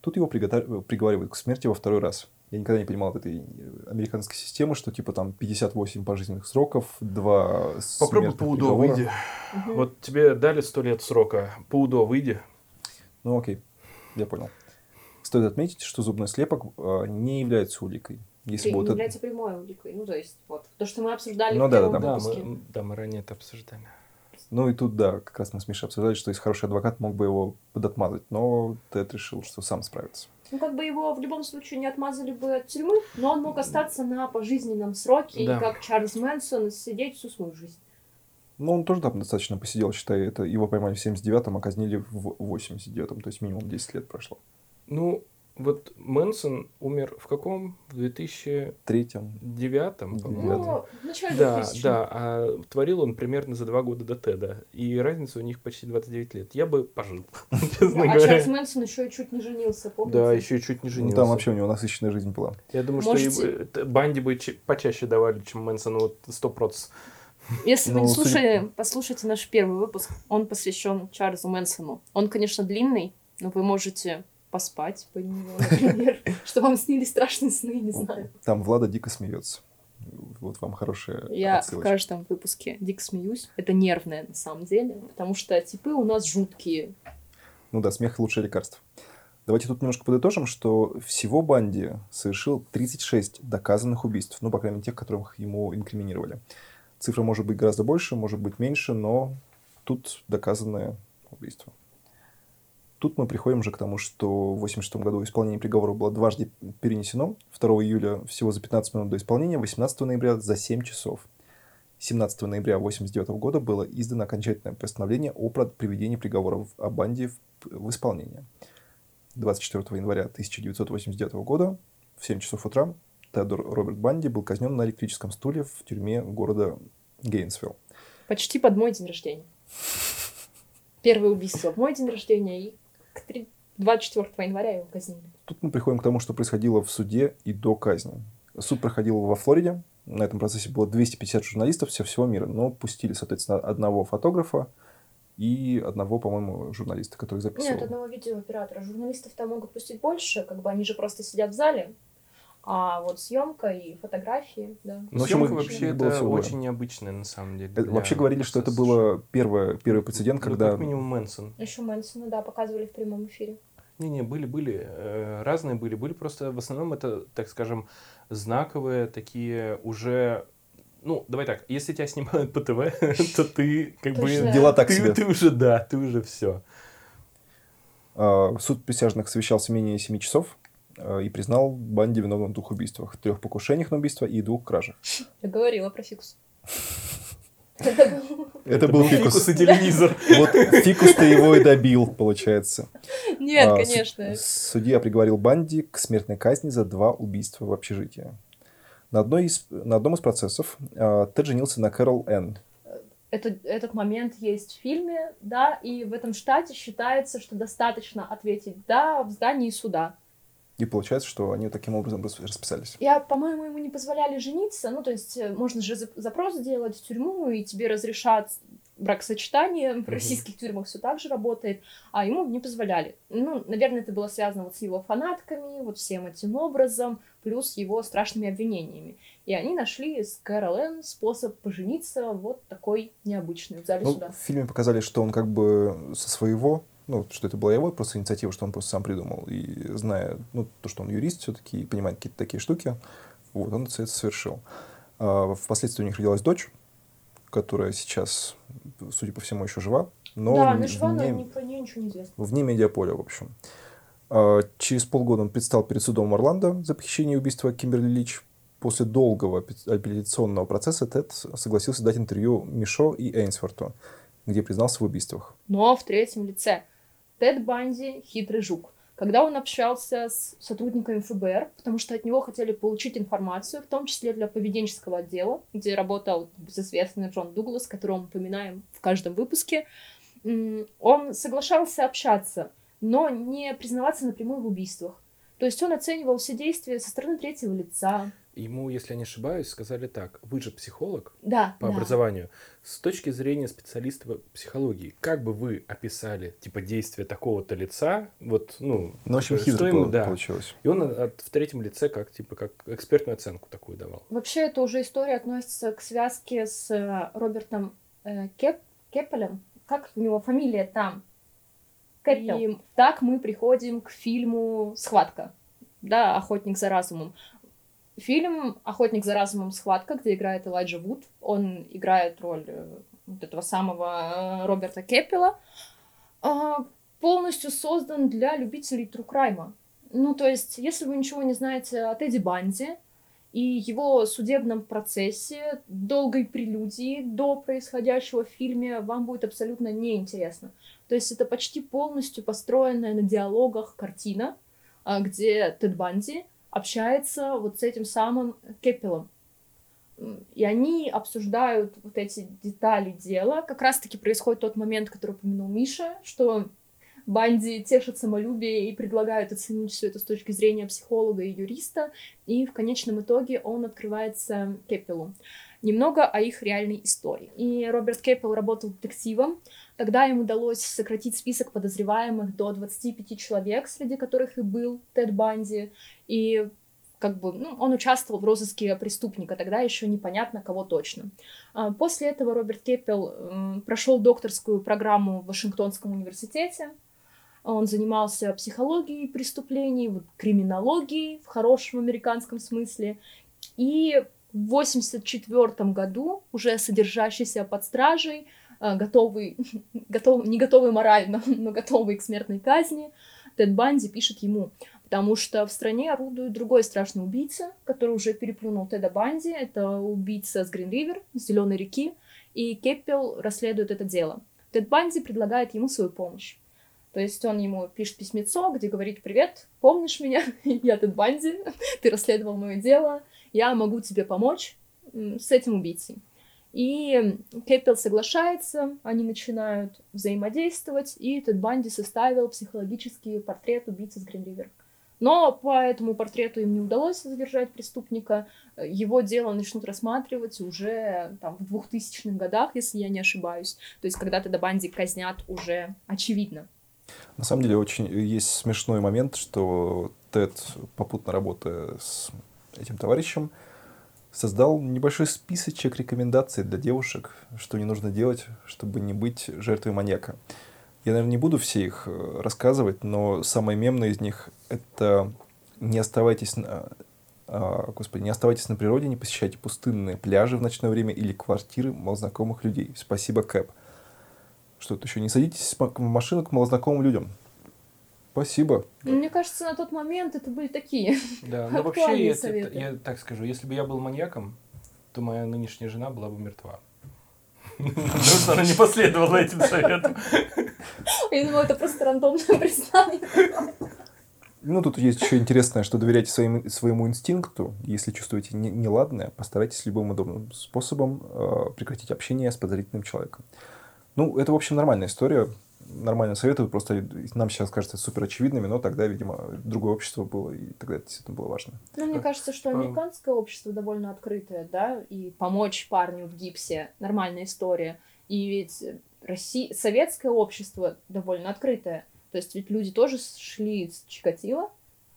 Тут его приговаривают к смерти во второй раз. Я никогда не понимал этой американской системы, что типа там 58 пожизненных сроков, два Попробуй смертных по УДО выйди. Мгм. Вот тебе дали сто лет срока. По УДО выйди. Ну окей, я понял. Стоит отметить, что зубной слепок э, не является уликой. Если вот не это- является прямой уликой. Ну, то есть, вот, то, что мы обсуждали Ну в да, первом да, Да, выпуске. мы, да, мы ранее это обсуждали. Ну и тут, да, как раз мы с Мишей обсуждали, что если хороший адвокат мог бы его подотмазать, но Тед решил, что сам справится. Ну, как бы его в любом случае не отмазали бы от тюрьмы, но он мог остаться на пожизненном сроке, Да. и как Чарльз Мэнсон сидеть всю свою жизнь. Ну, он тоже там достаточно посидел, считай, это его поймали в 79-м, а казнили в 89-м, то есть минимум 10 лет прошло. Ну, Вот Мэнсон умер в каком? В 2009, Третьем. по-моему? Ну, в начале Да, 2000 да, а творил он примерно за два года до Теда. И разница у них почти 29 лет. Я бы пожил, честно А. Чарльз Мэнсон еще и чуть не женился, помните? Да, еще и чуть не Ну, женился. там вообще у него насыщенная жизнь была. Я думаю, что э, Банди бы ча- почаще давали, чем Мэнсону, вот сто процентов. Если вы Ну, не слушали, послушайте наш первый выпуск. Он посвящен Чарльзу Мэнсону. Он, конечно, длинный, но вы можете поспать по нему, например, что вам снились страшные сны, не знаю. Там Влада дико смеется. Вот вам хорошая Я в отсылочка. каждом выпуске дико смеюсь. Это нервное на самом деле, потому что типы у нас жуткие. Ну да, смех лучшее лекарство. Давайте тут немножко подытожим, что всего Банди совершил 36 доказанных убийств. Ну, по крайней мере, тех, которых ему инкриминировали. Цифра может быть гораздо больше, может быть меньше, но тут доказанное убийство. Тут мы приходим же к тому, что в 86 году исполнение приговора было дважды перенесено. 2 июля всего за 15 минут до исполнения, 18 ноября за 7 часов. 17 ноября 1989 года было издано окончательное постановление о приведении приговора о банде в, в исполнение. 24 января 1989 года в 7 часов утра Теодор Роберт Банди был казнен на электрическом стуле в тюрьме города Гейнсвилл. Почти под мой день рождения. Первое убийство в мой день рождения, и к три- 24 января его казнили. Тут мы приходим к тому, что происходило в суде и до казни. Суд проходил во Флориде. На этом процессе было 250 журналистов со всего мира, но пустили, соответственно, одного фотографа и одного, по-моему, журналиста, который записывал. Нет, одного видеооператора. Журналистов там могут пустить больше, как бы они же просто сидят в зале. А вот съемка и фотографии, да. Ну, общем, Съемка вообще это всего очень необычная на самом деле. Э, для Вообще говорили, что это было первое, первый прецедент, Ну, когда... как минимум Мэнсон. Еще Мэнсона, да, показывали в прямом эфире. Не-не, были, были, э, разные были, были просто в основном это, так скажем, знаковые такие уже, ну, давай так, если тебя снимают по ТВ, то ты как бы... Дела так ты, себе. ты уже, да, ты уже все. А, Суд присяжных совещался менее 7 часов и признал Банди виновным в двух убийствах. Трех покушениях на убийство и двух кражах. Я говорила про фикус. Это был- фикус. и телевизор. Вот фикус-то его и добил, получается. Нет, А, конечно. суд- Судья приговорил Банди к смертной казни за два убийства в общежитии. На, одной из, на одном из процессов а, Тед женился на Кэрол Энн. Это, этот момент есть в фильме, да, и в этом штате считается, что достаточно ответить «да» в здании суда. И получается, что они таким образом рас- расписались. Я, по-моему, ему не позволяли жениться. Ну, то есть, э, можно же зап- запрос сделать в тюрьму, и тебе разрешат бракосочетание. В российских тюрьмах все так же работает. А ему не позволяли. Ну, наверное, это было связано вот с его фанатками, вот всем этим образом, плюс его страшными обвинениями. И они нашли с Кэрол Энн способ пожениться вот такой необычный в зале Ну, суда. в фильме показали, что он как бы со своего, ну, что это была его просто инициатива, что он просто сам придумал. И зная, ну, то, что он юрист все-таки и понимает какие-то такие штуки, вот, он это совершил. А впоследствии у них родилась дочь, которая сейчас, судя по всему, еще жива. Но да, она жива, но ни про нее ничего не известно. вне медиаполя, в общем. А, Через полгода он предстал перед судом Орландо за похищение и убийство Кимберли Лич. После долгого апелля- апелляционного процесса Тед согласился дать интервью Мишо и Эйнсворту, где признался в убийствах. но в третьем лице. Тед Банди — хитрый жук. Когда он общался с сотрудниками ФБР, потому что от него хотели получить информацию, в том числе для поведенческого отдела, где работал безызвестный Джон Дуглас, которого мы упоминаем в каждом выпуске, он соглашался общаться, но не признаваться напрямую в убийствах. То есть он оценивал все действия со стороны третьего лица. Ему, если я не ошибаюсь, сказали так, вы же психолог Да, по да. образованию. С точки зрения специалиста по психологии, как бы вы описали, типа, действие такого-то лица, вот, ну... Ну, в общем, хитро ему- да. получилось. И он от- в третьем лице как, типа, как экспертную оценку такую давал. Вообще, эта уже история относится к связке с э, Робертом э, Кеп- Кеппелем. Как у него фамилия там? Кеппел. И так мы приходим к фильму «Схватка». Да, «Охотник за разумом». Фильм «Охотник за разумом. Схватка», где играет Элайджа Вуд. Он играет роль э, вот этого самого э, Роберта Кеппела. а, полностью создан для любителей тру-крайма. Ну, то есть, если вы ничего не знаете о Тедди Банди, и его судебном процессе, долгой прелюдии до происходящего в фильме вам будет абсолютно неинтересно. То есть это почти полностью построенная на диалогах картина, а, где Тед Банди общается вот с этим самым Кеппелом. И они обсуждают вот эти детали дела. Как раз-таки происходит тот момент, который упомянул Миша, что Банди тешит самолюбие и предлагают оценить все это с точки зрения психолога и юриста, и в конечном итоге он открывается Кеппелу. Немного о их реальной истории. И Роберт Кеппел работал детективом, Тогда им удалось сократить список подозреваемых до 25 человек, среди которых и был Тед Банди. И как бы, ну, он участвовал в розыске преступника, тогда еще непонятно, кого точно. А, после этого Роберт Кеппел прошел докторскую программу в Вашингтонском университете. Он занимался психологией преступлений, криминологией в хорошем американском смысле. И в 1984 году, уже содержащийся под стражей, а, готовый, готов, не готовый морально, но готовый к смертной казни, Тед Банди пишет ему, потому что в стране орудует другой страшный убийца, который уже переплюнул Теда Банди, это убийца с Грин-Ривер, с Зеленой реки, и Кеппел расследует это дело. Тед Банди предлагает ему свою помощь. То есть он ему пишет письмецо, где говорит, привет, помнишь меня? я Тед Банди, ты расследовал мое дело, я могу тебе помочь с этим убийцей. И Кэппел соглашается, они начинают взаимодействовать, и Тед Банди составил психологический портрет убийцы с Гринривер. Но по этому портрету им не удалось задержать преступника. Его дело начнут рассматривать уже там, в 2000-х годах, если я не ошибаюсь. То есть, когда Теда Банди казнят уже очевидно. На самом деле, очень есть смешной момент, что Тед, попутно работая с этим товарищем, создал небольшой списочек рекомендаций для девушек, что не нужно делать, чтобы не быть жертвой маньяка. Я, наверное, не буду все их э, рассказывать, но самое мемное из них — это не оставайтесь на, а, господи, не оставайтесь на природе, не посещайте пустынные пляжи в ночное время или квартиры малознакомых людей. Спасибо, Кэп. Что-то еще. Не садитесь в машину к малознакомым людям. Спасибо. Ну, мне кажется, на тот момент это были такие Да, но вообще, я, я так скажу, если бы я был маньяком, то моя нынешняя жена была бы мертва. Потому что она не последовала этим советам. Я думала, это просто рандомное признание. Ну, тут есть еще интересное, что доверяйте своим, своему инстинкту. Если чувствуете не, неладное, постарайтесь любым удобным способом э, прекратить общение с подозрительным человеком. Ну, это, в общем, нормальная история нормально советую, просто нам сейчас кажется супер очевидными, но тогда, видимо, другое общество было, и тогда это действительно было важно. Ну, мне кажется, что американское общество довольно открытое, да, и помочь парню в гипсе — нормальная история. И ведь Россия, советское общество довольно открытое. То есть ведь люди тоже шли с Чикатило,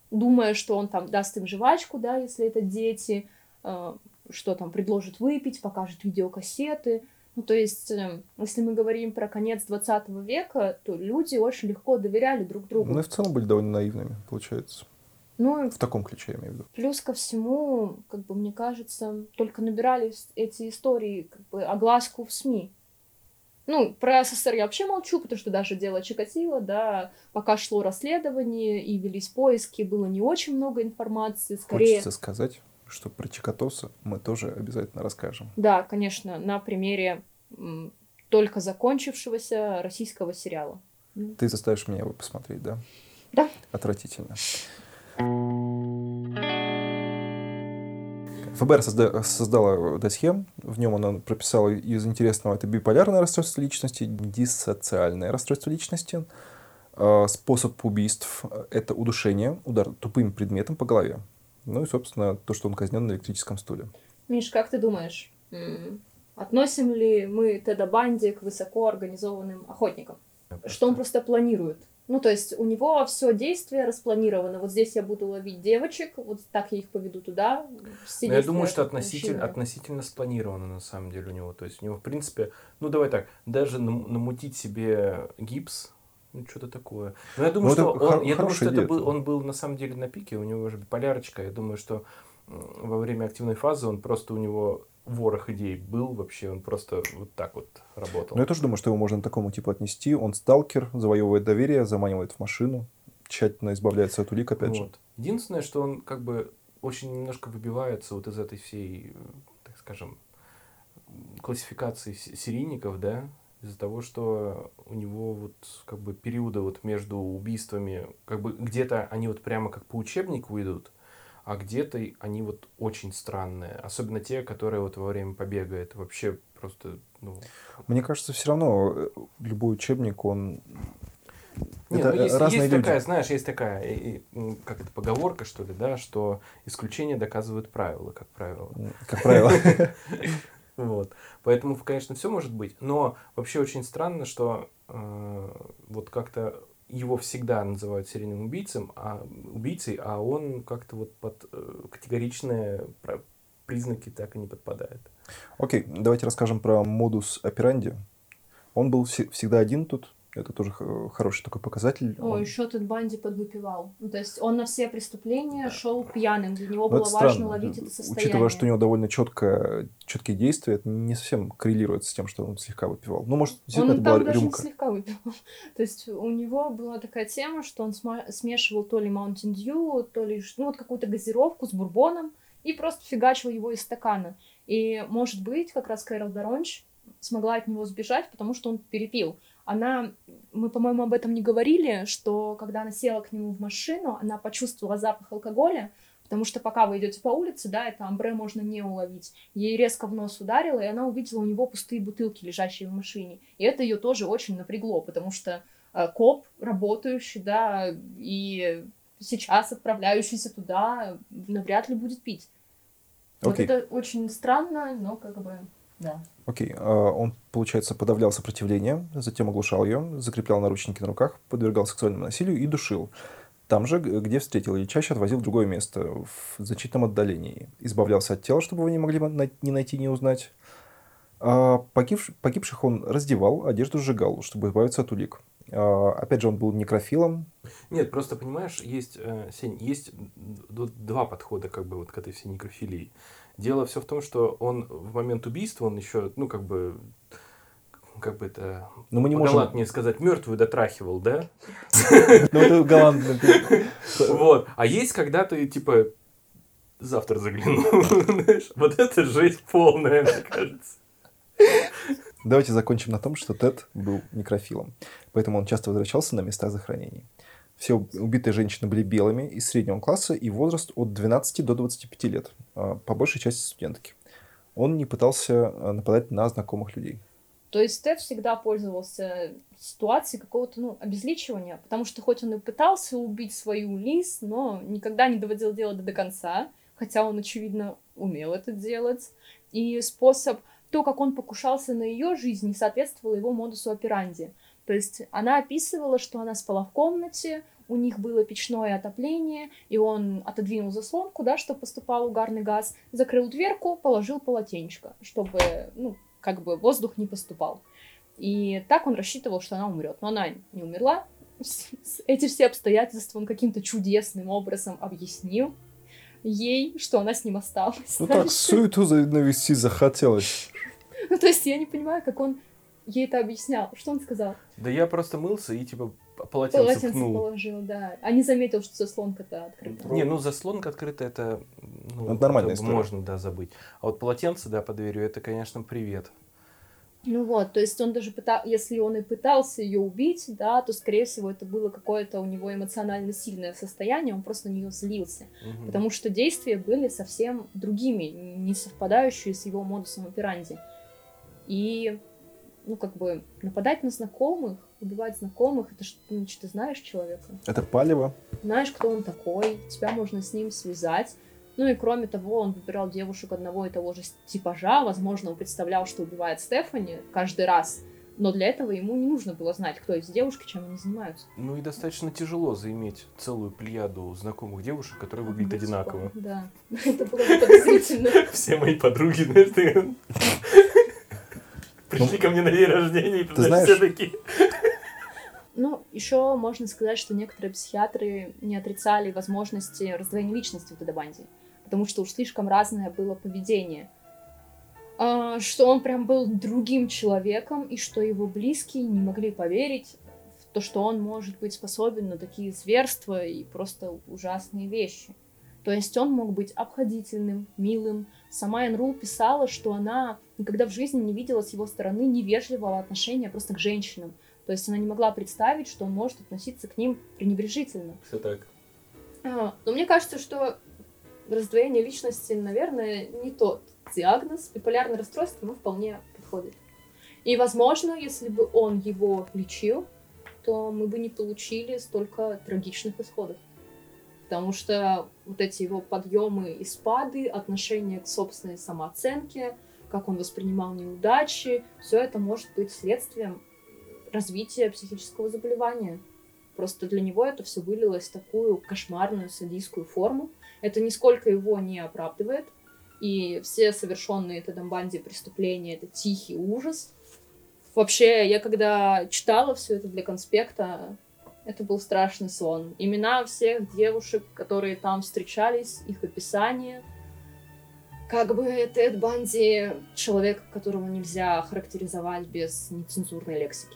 думая, что он там даст им жвачку, да, если это дети, э, что там предложит выпить, покажет видеокассеты — ну, то есть, эм, если мы говорим про конец 20 века, то люди очень легко доверяли друг другу. Ну и в целом были довольно наивными, получается. Ну, в таком ключе, я имею в виду. Плюс ко всему, как бы мне кажется, только набирали эти истории как бы огласку в СМИ. Ну, про СССР я вообще молчу, потому что даже дело Чикатило, да, пока шло расследование и велись поиски, было не очень много информации, скорее... Хочется сказать, что про Чикатоса мы тоже обязательно расскажем. Да, конечно, на примере только закончившегося российского сериала. Ты заставишь меня его посмотреть, да? Да. Отвратительно. ФБР созда- создала досье, в нем она прописала из интересного это биполярное расстройство личности, диссоциальное расстройство личности, а, способ убийств — это удушение, удар тупым предметом по голове. Ну и, собственно, то, что он казнен на электрическом стуле. Миш, как ты думаешь, относим ли мы Теда Банди к высоко организованным охотникам? Что он просто планирует? Ну, то есть у него все действие распланировано. Вот здесь я буду ловить девочек, вот так я их поведу туда. я думаю, что относительно, относительно спланировано на самом деле у него. То есть у него, в принципе, ну давай так, даже намутить себе гипс, ну, что-то такое. Но я думаю, ну, что, он, я думаю, что это был, он был на самом деле на пике, у него уже полярочка. Я думаю, что во время активной фазы он просто у него ворох идей был вообще, он просто вот так вот работал. Ну, я тоже думаю, что его можно к такому типу отнести. Он сталкер, завоевывает доверие, заманивает в машину, тщательно избавляется от улик, опять вот. же. Единственное, что он как бы очень немножко выбивается вот из этой всей, так скажем, классификации серийников, да, из-за того, что у него вот как бы периоды вот между убийствами, как бы где-то они вот прямо как по учебнику идут, а где-то они вот очень странные. Особенно те, которые вот во время побега. Это вообще просто, ну... Мне кажется, все равно э, любой учебник, он... Нет, это ну, есть, разные есть люди. такая, знаешь, есть такая, как это, поговорка, что ли, да, что исключения доказывают правила, как правило. Как правило. Вот. Поэтому, конечно, все может быть. Но вообще очень странно, что э, вот как-то его всегда называют серийным убийцем, а, убийцей, а он как-то вот под э, категоричные признаки так и не подпадает. Окей, давайте расскажем про модус операнди. Он был всегда один тут, это тоже хороший такой показатель. О, он... еще тут Банди подвыпивал. Ну, то есть он на все преступления шел пьяным. Для него Но было важно странно. ловить это состояние. Учитывая, что у него довольно четко, четкие действия, это не совсем коррелирует с тем, что он слегка выпивал. Ну, может, действительно, он это там была даже рюмка. не слегка выпивал. то есть у него была такая тема, что он смешивал то ли Mountain Dew, то ли ну, вот какую-то газировку с бурбоном и просто фигачил его из стакана. И, может быть, как раз Кэрол Даронч смогла от него сбежать, потому что он перепил она, мы, по-моему, об этом не говорили, что когда она села к нему в машину, она почувствовала запах алкоголя, потому что пока вы идете по улице, да, это амбре можно не уловить. Ей резко в нос ударило, и она увидела у него пустые бутылки, лежащие в машине. И это ее тоже очень напрягло, потому что э, коп, работающий, да, и сейчас отправляющийся туда, навряд ли будет пить. Okay. Вот это очень странно, но как бы да. Окей. А, он, получается, подавлял сопротивление, затем оглушал ее, закреплял наручники на руках, подвергал сексуальному насилию и душил. Там же, где встретил, и чаще отвозил в другое место, в значительном отдалении. Избавлялся от тела, чтобы его не могли ни найти, ни узнать. А погибш... Погибших он раздевал, одежду сжигал, чтобы избавиться от улик. А, опять же, он был некрофилом. Нет, просто понимаешь, есть, э, Сень, есть два подхода как бы вот к этой всей некрофилии. Дело все в том, что он в момент убийства, он еще, ну, как бы, как бы это Но мы не можем... мне сказать, мертвую дотрахивал, да? Ну, это галантно. Вот. А есть, когда ты, типа, завтра загляну. Вот это жесть полная, мне кажется. Давайте закончим на том, что Тед был некрофилом. Поэтому он часто возвращался на места захоронений. Все убитые женщины были белыми, из среднего класса и возраст от 12 до 25 лет, а, по большей части студентки. Он не пытался а, нападать на знакомых людей. То есть Тед всегда пользовался ситуацией какого-то ну, обезличивания, потому что хоть он и пытался убить свою Лиз, но никогда не доводил дело до, до конца, хотя он, очевидно, умел это делать. И способ, то, как он покушался на ее жизнь, не соответствовал его модусу операнди. То есть она описывала, что она спала в комнате, у них было печное отопление, и он отодвинул заслонку, да, чтобы поступал угарный газ, закрыл дверку, положил полотенечко, чтобы, ну, как бы воздух не поступал. И так он рассчитывал, что она умрет. Но она не умерла. Эти все обстоятельства он каким-то чудесным образом объяснил ей, что она с ним осталась. Ну так, суету навести захотелось. Ну, то есть я не понимаю, как он ей это объяснял. Что он сказал? Да я просто мылся и типа полотенце, полотенце пнул. положил, да. А не заметил, что заслонка-то открыта. Не, ну заслонка открыта, это, ну, это нормальная история. можно, да, забыть. А вот полотенце, да, под дверью, это, конечно, привет. Ну вот, то есть он даже пытал, если он и пытался ее убить, да, то, скорее всего, это было какое-то у него эмоционально сильное состояние, он просто на нее злился, угу. потому что действия были совсем другими, не совпадающие с его модусом операнди. И ну, как бы, нападать на знакомых, убивать знакомых, это что, значит, ты знаешь человека. Это палево. Знаешь, кто он такой, тебя можно с ним связать. Ну и кроме того, он выбирал девушек одного и того же типажа, возможно, он представлял, что убивает Стефани каждый раз, но для этого ему не нужно было знать, кто из девушки, чем они занимаются. Ну и достаточно тяжело заиметь целую плеяду знакомых девушек, которые выглядят одинаково. Да, это было подозрительно. Все мои подруги, знаешь, Пришли ну, ко мне на день рождения и знаешь... все такие. Ну, еще можно сказать, что некоторые психиатры не отрицали возможности раздвоения личности в Теда потому что уж слишком разное было поведение. А, что он прям был другим человеком, и что его близкие не могли поверить в то, что он может быть способен на такие зверства и просто ужасные вещи. То есть он мог быть обходительным, милым. Сама Энрул писала, что она никогда в жизни не видела с его стороны невежливого отношения просто к женщинам. То есть она не могла представить, что он может относиться к ним пренебрежительно. Все так. А, но мне кажется, что раздвоение личности, наверное, не тот диагноз. Биполярное расстройство ему вполне подходит. И, возможно, если бы он его лечил, то мы бы не получили столько трагичных исходов. Потому что вот эти его подъемы и спады, отношение к собственной самооценке, как он воспринимал неудачи, все это может быть следствием развития психического заболевания. Просто для него это все вылилось в такую кошмарную садистскую форму. Это нисколько его не оправдывает. И все совершенные Тедом Банди преступления — это тихий ужас. Вообще, я когда читала все это для конспекта, это был страшный сон. Имена всех девушек, которые там встречались, их описание. Как бы Тед Банди — человек, которого нельзя характеризовать без нецензурной лексики.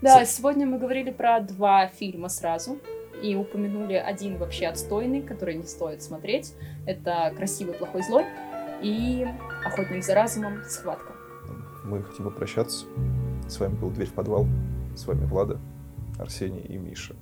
Да, сегодня мы говорили про два фильма сразу и упомянули один вообще отстойный, который не стоит смотреть. Это «Красивый, плохой, злой» и «Охотник за разумом. Схватка». Мы хотим попрощаться. С вами был «Дверь в подвал». С вами Влада, Арсений и Миша.